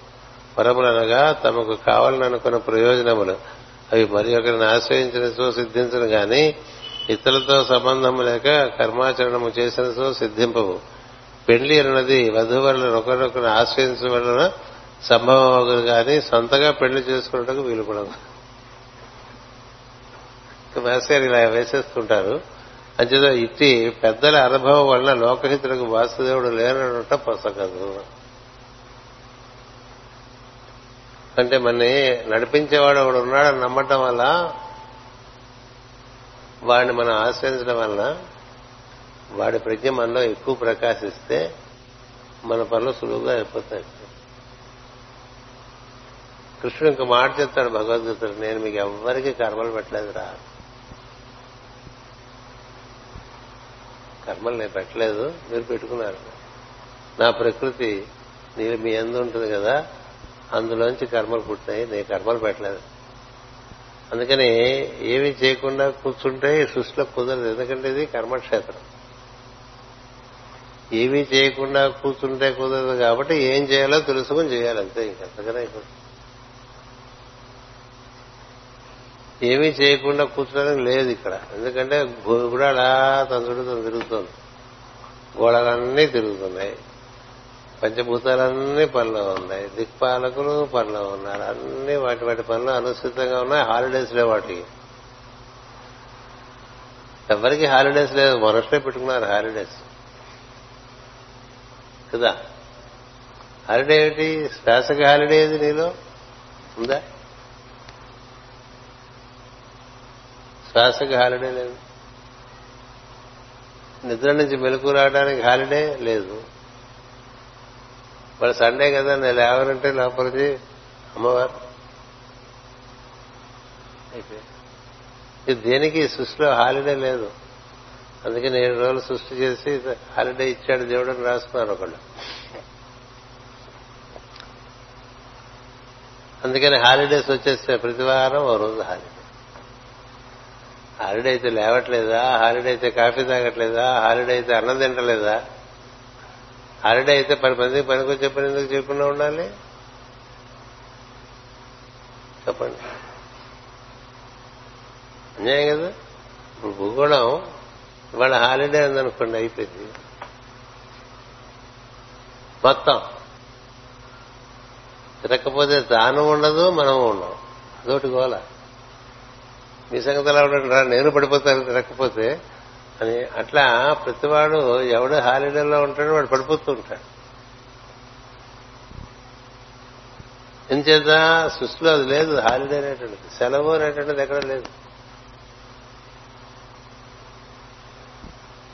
వరములనగా తమకు కావాలనుకున్న ప్రయోజనములు. అవి మరి ఒకరిని ఆశ్రయించినచో సిద్ధించను గాని ఇతరులతో సంబంధం లేక కర్మాచరణము చేసినచో సిద్ధింపవు. పెళ్ళి అన్నది వధువరులను ఒకరినొకరు ఆశ్రయించవలన సంభవం అవ్వదు కానీ సొంతగా పెళ్ళి చేసుకున్నట్టుకు వీలుపడదు. మాస్టర్ ఇలా వేసేస్తుంటారు. అంచేత ఇట్టి పెద్దల అనుభవం వలన లోకహితులకు వాసుదేవుడు లేనట పొసగదు అంటే మనని నడిపించేవాడు ఒకడు ఉన్నాడని నమ్మటం వల్ల వాడిని మనం ఆశ్రయించడం వల్ల వాడి ప్రజ్ఞ మనలో ఎక్కువ ప్రకాశిస్తే మన పనులు సులువుగా అయిపోతాయి. కృష్ణుడు ఇంక మాట చెప్తాడు భగవద్గీతడు నేను మీకు ఎవ్వరికి కర్మలు పెట్టలేదురా. కర్మలు నేను పెట్టలేదు మీరు పెట్టుకున్నారు. నా ప్రకృతి నేను మీ ఎందు ఉంటుంది కదా అందులోంచి కర్మలు పుట్టినాయి నేను కర్మలు పెట్టలేదు. అందుకని ఏమి చేయకుండా కూర్చుంటే సృష్టిలో కుదరదు ఎందుకంటే ఇది కర్మక్షేత్రం. ఏమీ చేయకుండా కూర్చుంటే కుదరదు కాబట్టి ఏం చేయాలో తెలుసుకుని చేయాలి అంతే ఇంకంతగానే ఏమీ చేయకుండా కూర్చోడానికి లేదు ఇక్కడ. ఎందుకంటే కూడా అలా తందుడు తిరుగుతుంది. గోడలన్నీ తిరుగుతున్నాయి. పంచభూతాలన్నీ పనిలో ఉన్నాయి. దిక్పాలకులు పనిలో ఉన్నారు. అన్ని వాటి వాటి పనులు అనుసృతంగా ఉన్నాయి. హాలిడేస్ లేవు వాటికి. ఎవరికి హాలిడేస్ లేదు. మనుషులే పెట్టుకున్నారు హాలిడేస్. కదా? హాలిడే ఏమిటి శ్వాసకి హాలిడే ఏది నీలో? ఉందా? శ్వాసకి హాలిడే లేదు. నిద్ర నుంచి మెలకు రావడానికి హాలిడే లేదు. వాళ్ళు సండే కదా నేను లేవనంటే లోపలికి అమ్మవారు. ఇది దేనికి? సృష్టిలో హాలిడే లేదు. అందుకని ఏడు రోజులు సృష్టి చేసి హాలిడే ఇచ్చాడు దేవుడు అని రాస్తున్నారు ఒకళ్ళు. అందుకని హాలిడేస్ వచ్చేస్తే ప్రతి వారం ఓ రోజు హాలిడే. హాలిడే అయితే లేవట్లేదా? హాలిడే అయితే కాఫీ తాగట్లేదా? హాలిడే అయితే అన్నం తింటలేదా? హాలిడే అయితే పది మందికి పనికి పని ఎందుకు చేయకుండా ఉండాలి? చెప్పండి. అన్యాయం కదా? ఇప్పుడు భూగోళం ఇవాళ హాలిడే ఉందనుకోండి అయిపోయింది. మొత్తం. తిరగకపోతే తాను ఉండదు మనం ఉండం అదొకటి గోల. మీ సంగతి ఎలా నేను పడిపోతాను తిరగకపోతే అని అట్లా ప్రతివాడు ఎవడు హాలిడేలో ఉంటాడో వాడు పడిపోతూ ఉంటాడు. ఎంచేత సృష్టిలో అది లేదు హాలిడే అనేటువంటిది సెలవు అనేటువంటిది ఎక్కడ లేదు.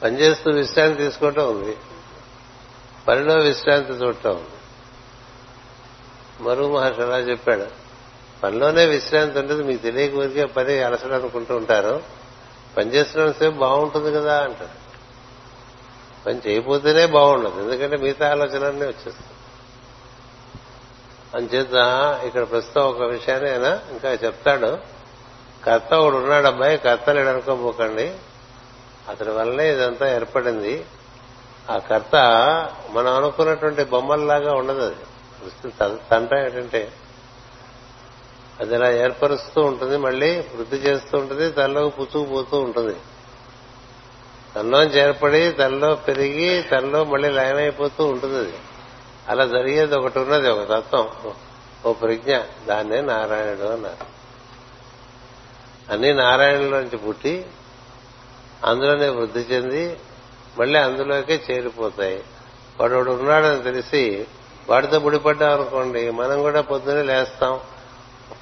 పనిచేస్తూ విశ్రాంతి తీసుకోవటం ఉంది. పనిలో విశ్రాంతి చూడటం ఉంది. మరుగు మహర్షి అలా చెప్పాడు. పనిలోనే విశ్రాంతి ఉంటుంది మీకు తెలియక ఊరికే పని అలసడం అనుకుంటూ ఉంటారు. పనిచేస్తున్న సేపు బాగుంటుంది కదా అంటారు. పని చేయకపోతేనే బాగుండదు ఎందుకంటే మిగతా ఆలోచనలన్నీ వచ్చేస్తాయి. అంచేత ఇక్కడ ప్రస్తుతం ఒక విషయాన్ని ఆయన ఇంకా చెప్తాడు. కర్త ఒకడు ఉన్నాడు అబ్బాయి కర్త లేడు అనుకోపోకండి. అతడి వల్లనే ఇదంతా ఏర్పడింది. ఆ కర్త మనం అనుకున్నటువంటి బొమ్మల్లాగా ఉండదు అది. తంట ఏంటంటే అది ఇలా ఏర్పరుస్తూ ఉంటుంది మళ్ళీ వృద్ధి చేస్తూ ఉంటుంది తనలోకి పుచ్చుకుపోతూ ఉంటుంది. తనలో చేర్పడి తనలో పెరిగి తనలో మళ్ళీ లయమైపోతూ ఉంటుంది అది. అలా జరిగేది ఒకటి ఉన్నది ఒక తత్వం ఓ ప్రజ్ఞ దాన్నే నారాయణుడు అన్నారు. అన్ని నారాయణలోంచి పుట్టి అందులోనే వృద్ధి చెంది మళ్ళీ అందులోకే చేరిపోతాయి. వాడు ఉన్నాడని తెలిసి వాడితో ముడిపడ్డాం అనుకోండి మనం కూడా పొద్దున్నే లేస్తాం.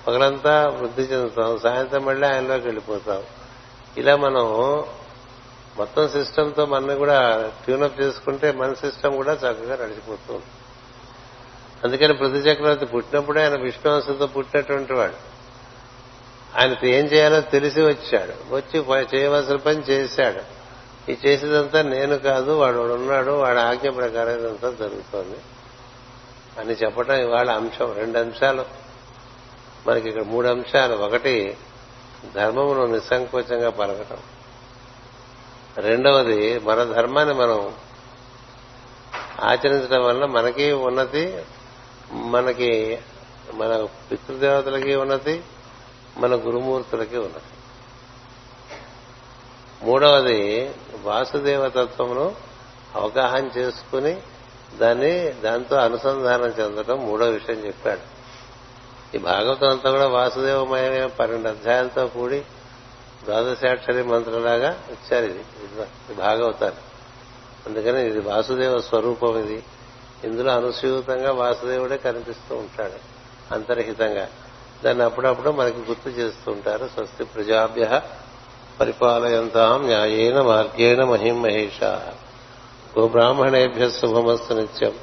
పగలంతా వృద్ధి చెందుతాం సాయంత్రం మళ్ళీ ఆయనలోకి వెళ్ళిపోతాం. ఇలా మనం మొత్తం సిస్టంతో మనని కూడా ట్యూనప్ చేసుకుంటే మన సిస్టమ్ కూడా చక్కగా నడిచిపోతుంది అందుకని పృథ్వీ చక్రవర్తి పుట్టినప్పుడే ఆయన విష్ణువంశంతో పుట్టినటువంటి వాడు. ఆయనకు ఏం చేయాలో తెలిసి వచ్చాడు. వచ్చి చేయవలసిన పని చేశాడు. ఈ చేసేదంతా నేను కాదు వాడు ఉన్నాడు వాడి ఆజ్ఞ ప్రకారం ఇదంతా జరుగుతోంది. అని చెప్పడం ఇవాళ అంశం రెండు అంశాలు. మనకి ఇక్కడ మూడు అంశాలు. ఒకటి ధర్మమును నిస్సంకోచంగా పలకటం. రెండవది మన ధర్మాన్ని మనం ఆచరించడం వల్ల మనకి ఉన్నతి మనకి మన పితృదేవతలకి ఉన్నతి మన గురుమూర్తులకి ఉన్నది మూడవది వాసుదేవతత్వమును అవగాహన చేసుకుని దాన్ని దాంతో అనుసంధానం చెందడం మూడో విషయం చెప్పాడు. ఈ భాగవతం అంతా కూడా వాసుదేవమయమైన పన్నెండు అధ్యాయాలతో కూడి ద్వాదశాక్షరి మంత్రంలాగా ఇచ్చారు ఇది. ఇది భాగవతాన్ని. అందుకని ఇది వాసుదేవ స్వరూపం ఇది. ఇందులో అనుసూతంగా వాసుదేవుడే కనిపిస్తూ ఉంటాడు అంతర్హితంగా. దాన్ని అప్పుడప్పుడు మనకి గుర్తు చేస్తూ ఉంటారు. స్వస్తి ప్రజాభ్య పరిపాలయంతాం న్యాయేన మార్గేణ మహిం మహేష గోబ్రాహ్మణేభ్య శుభమస్తు నిత్యం.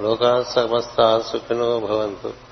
లోకా సమస్తా సుఖినో భవంతు.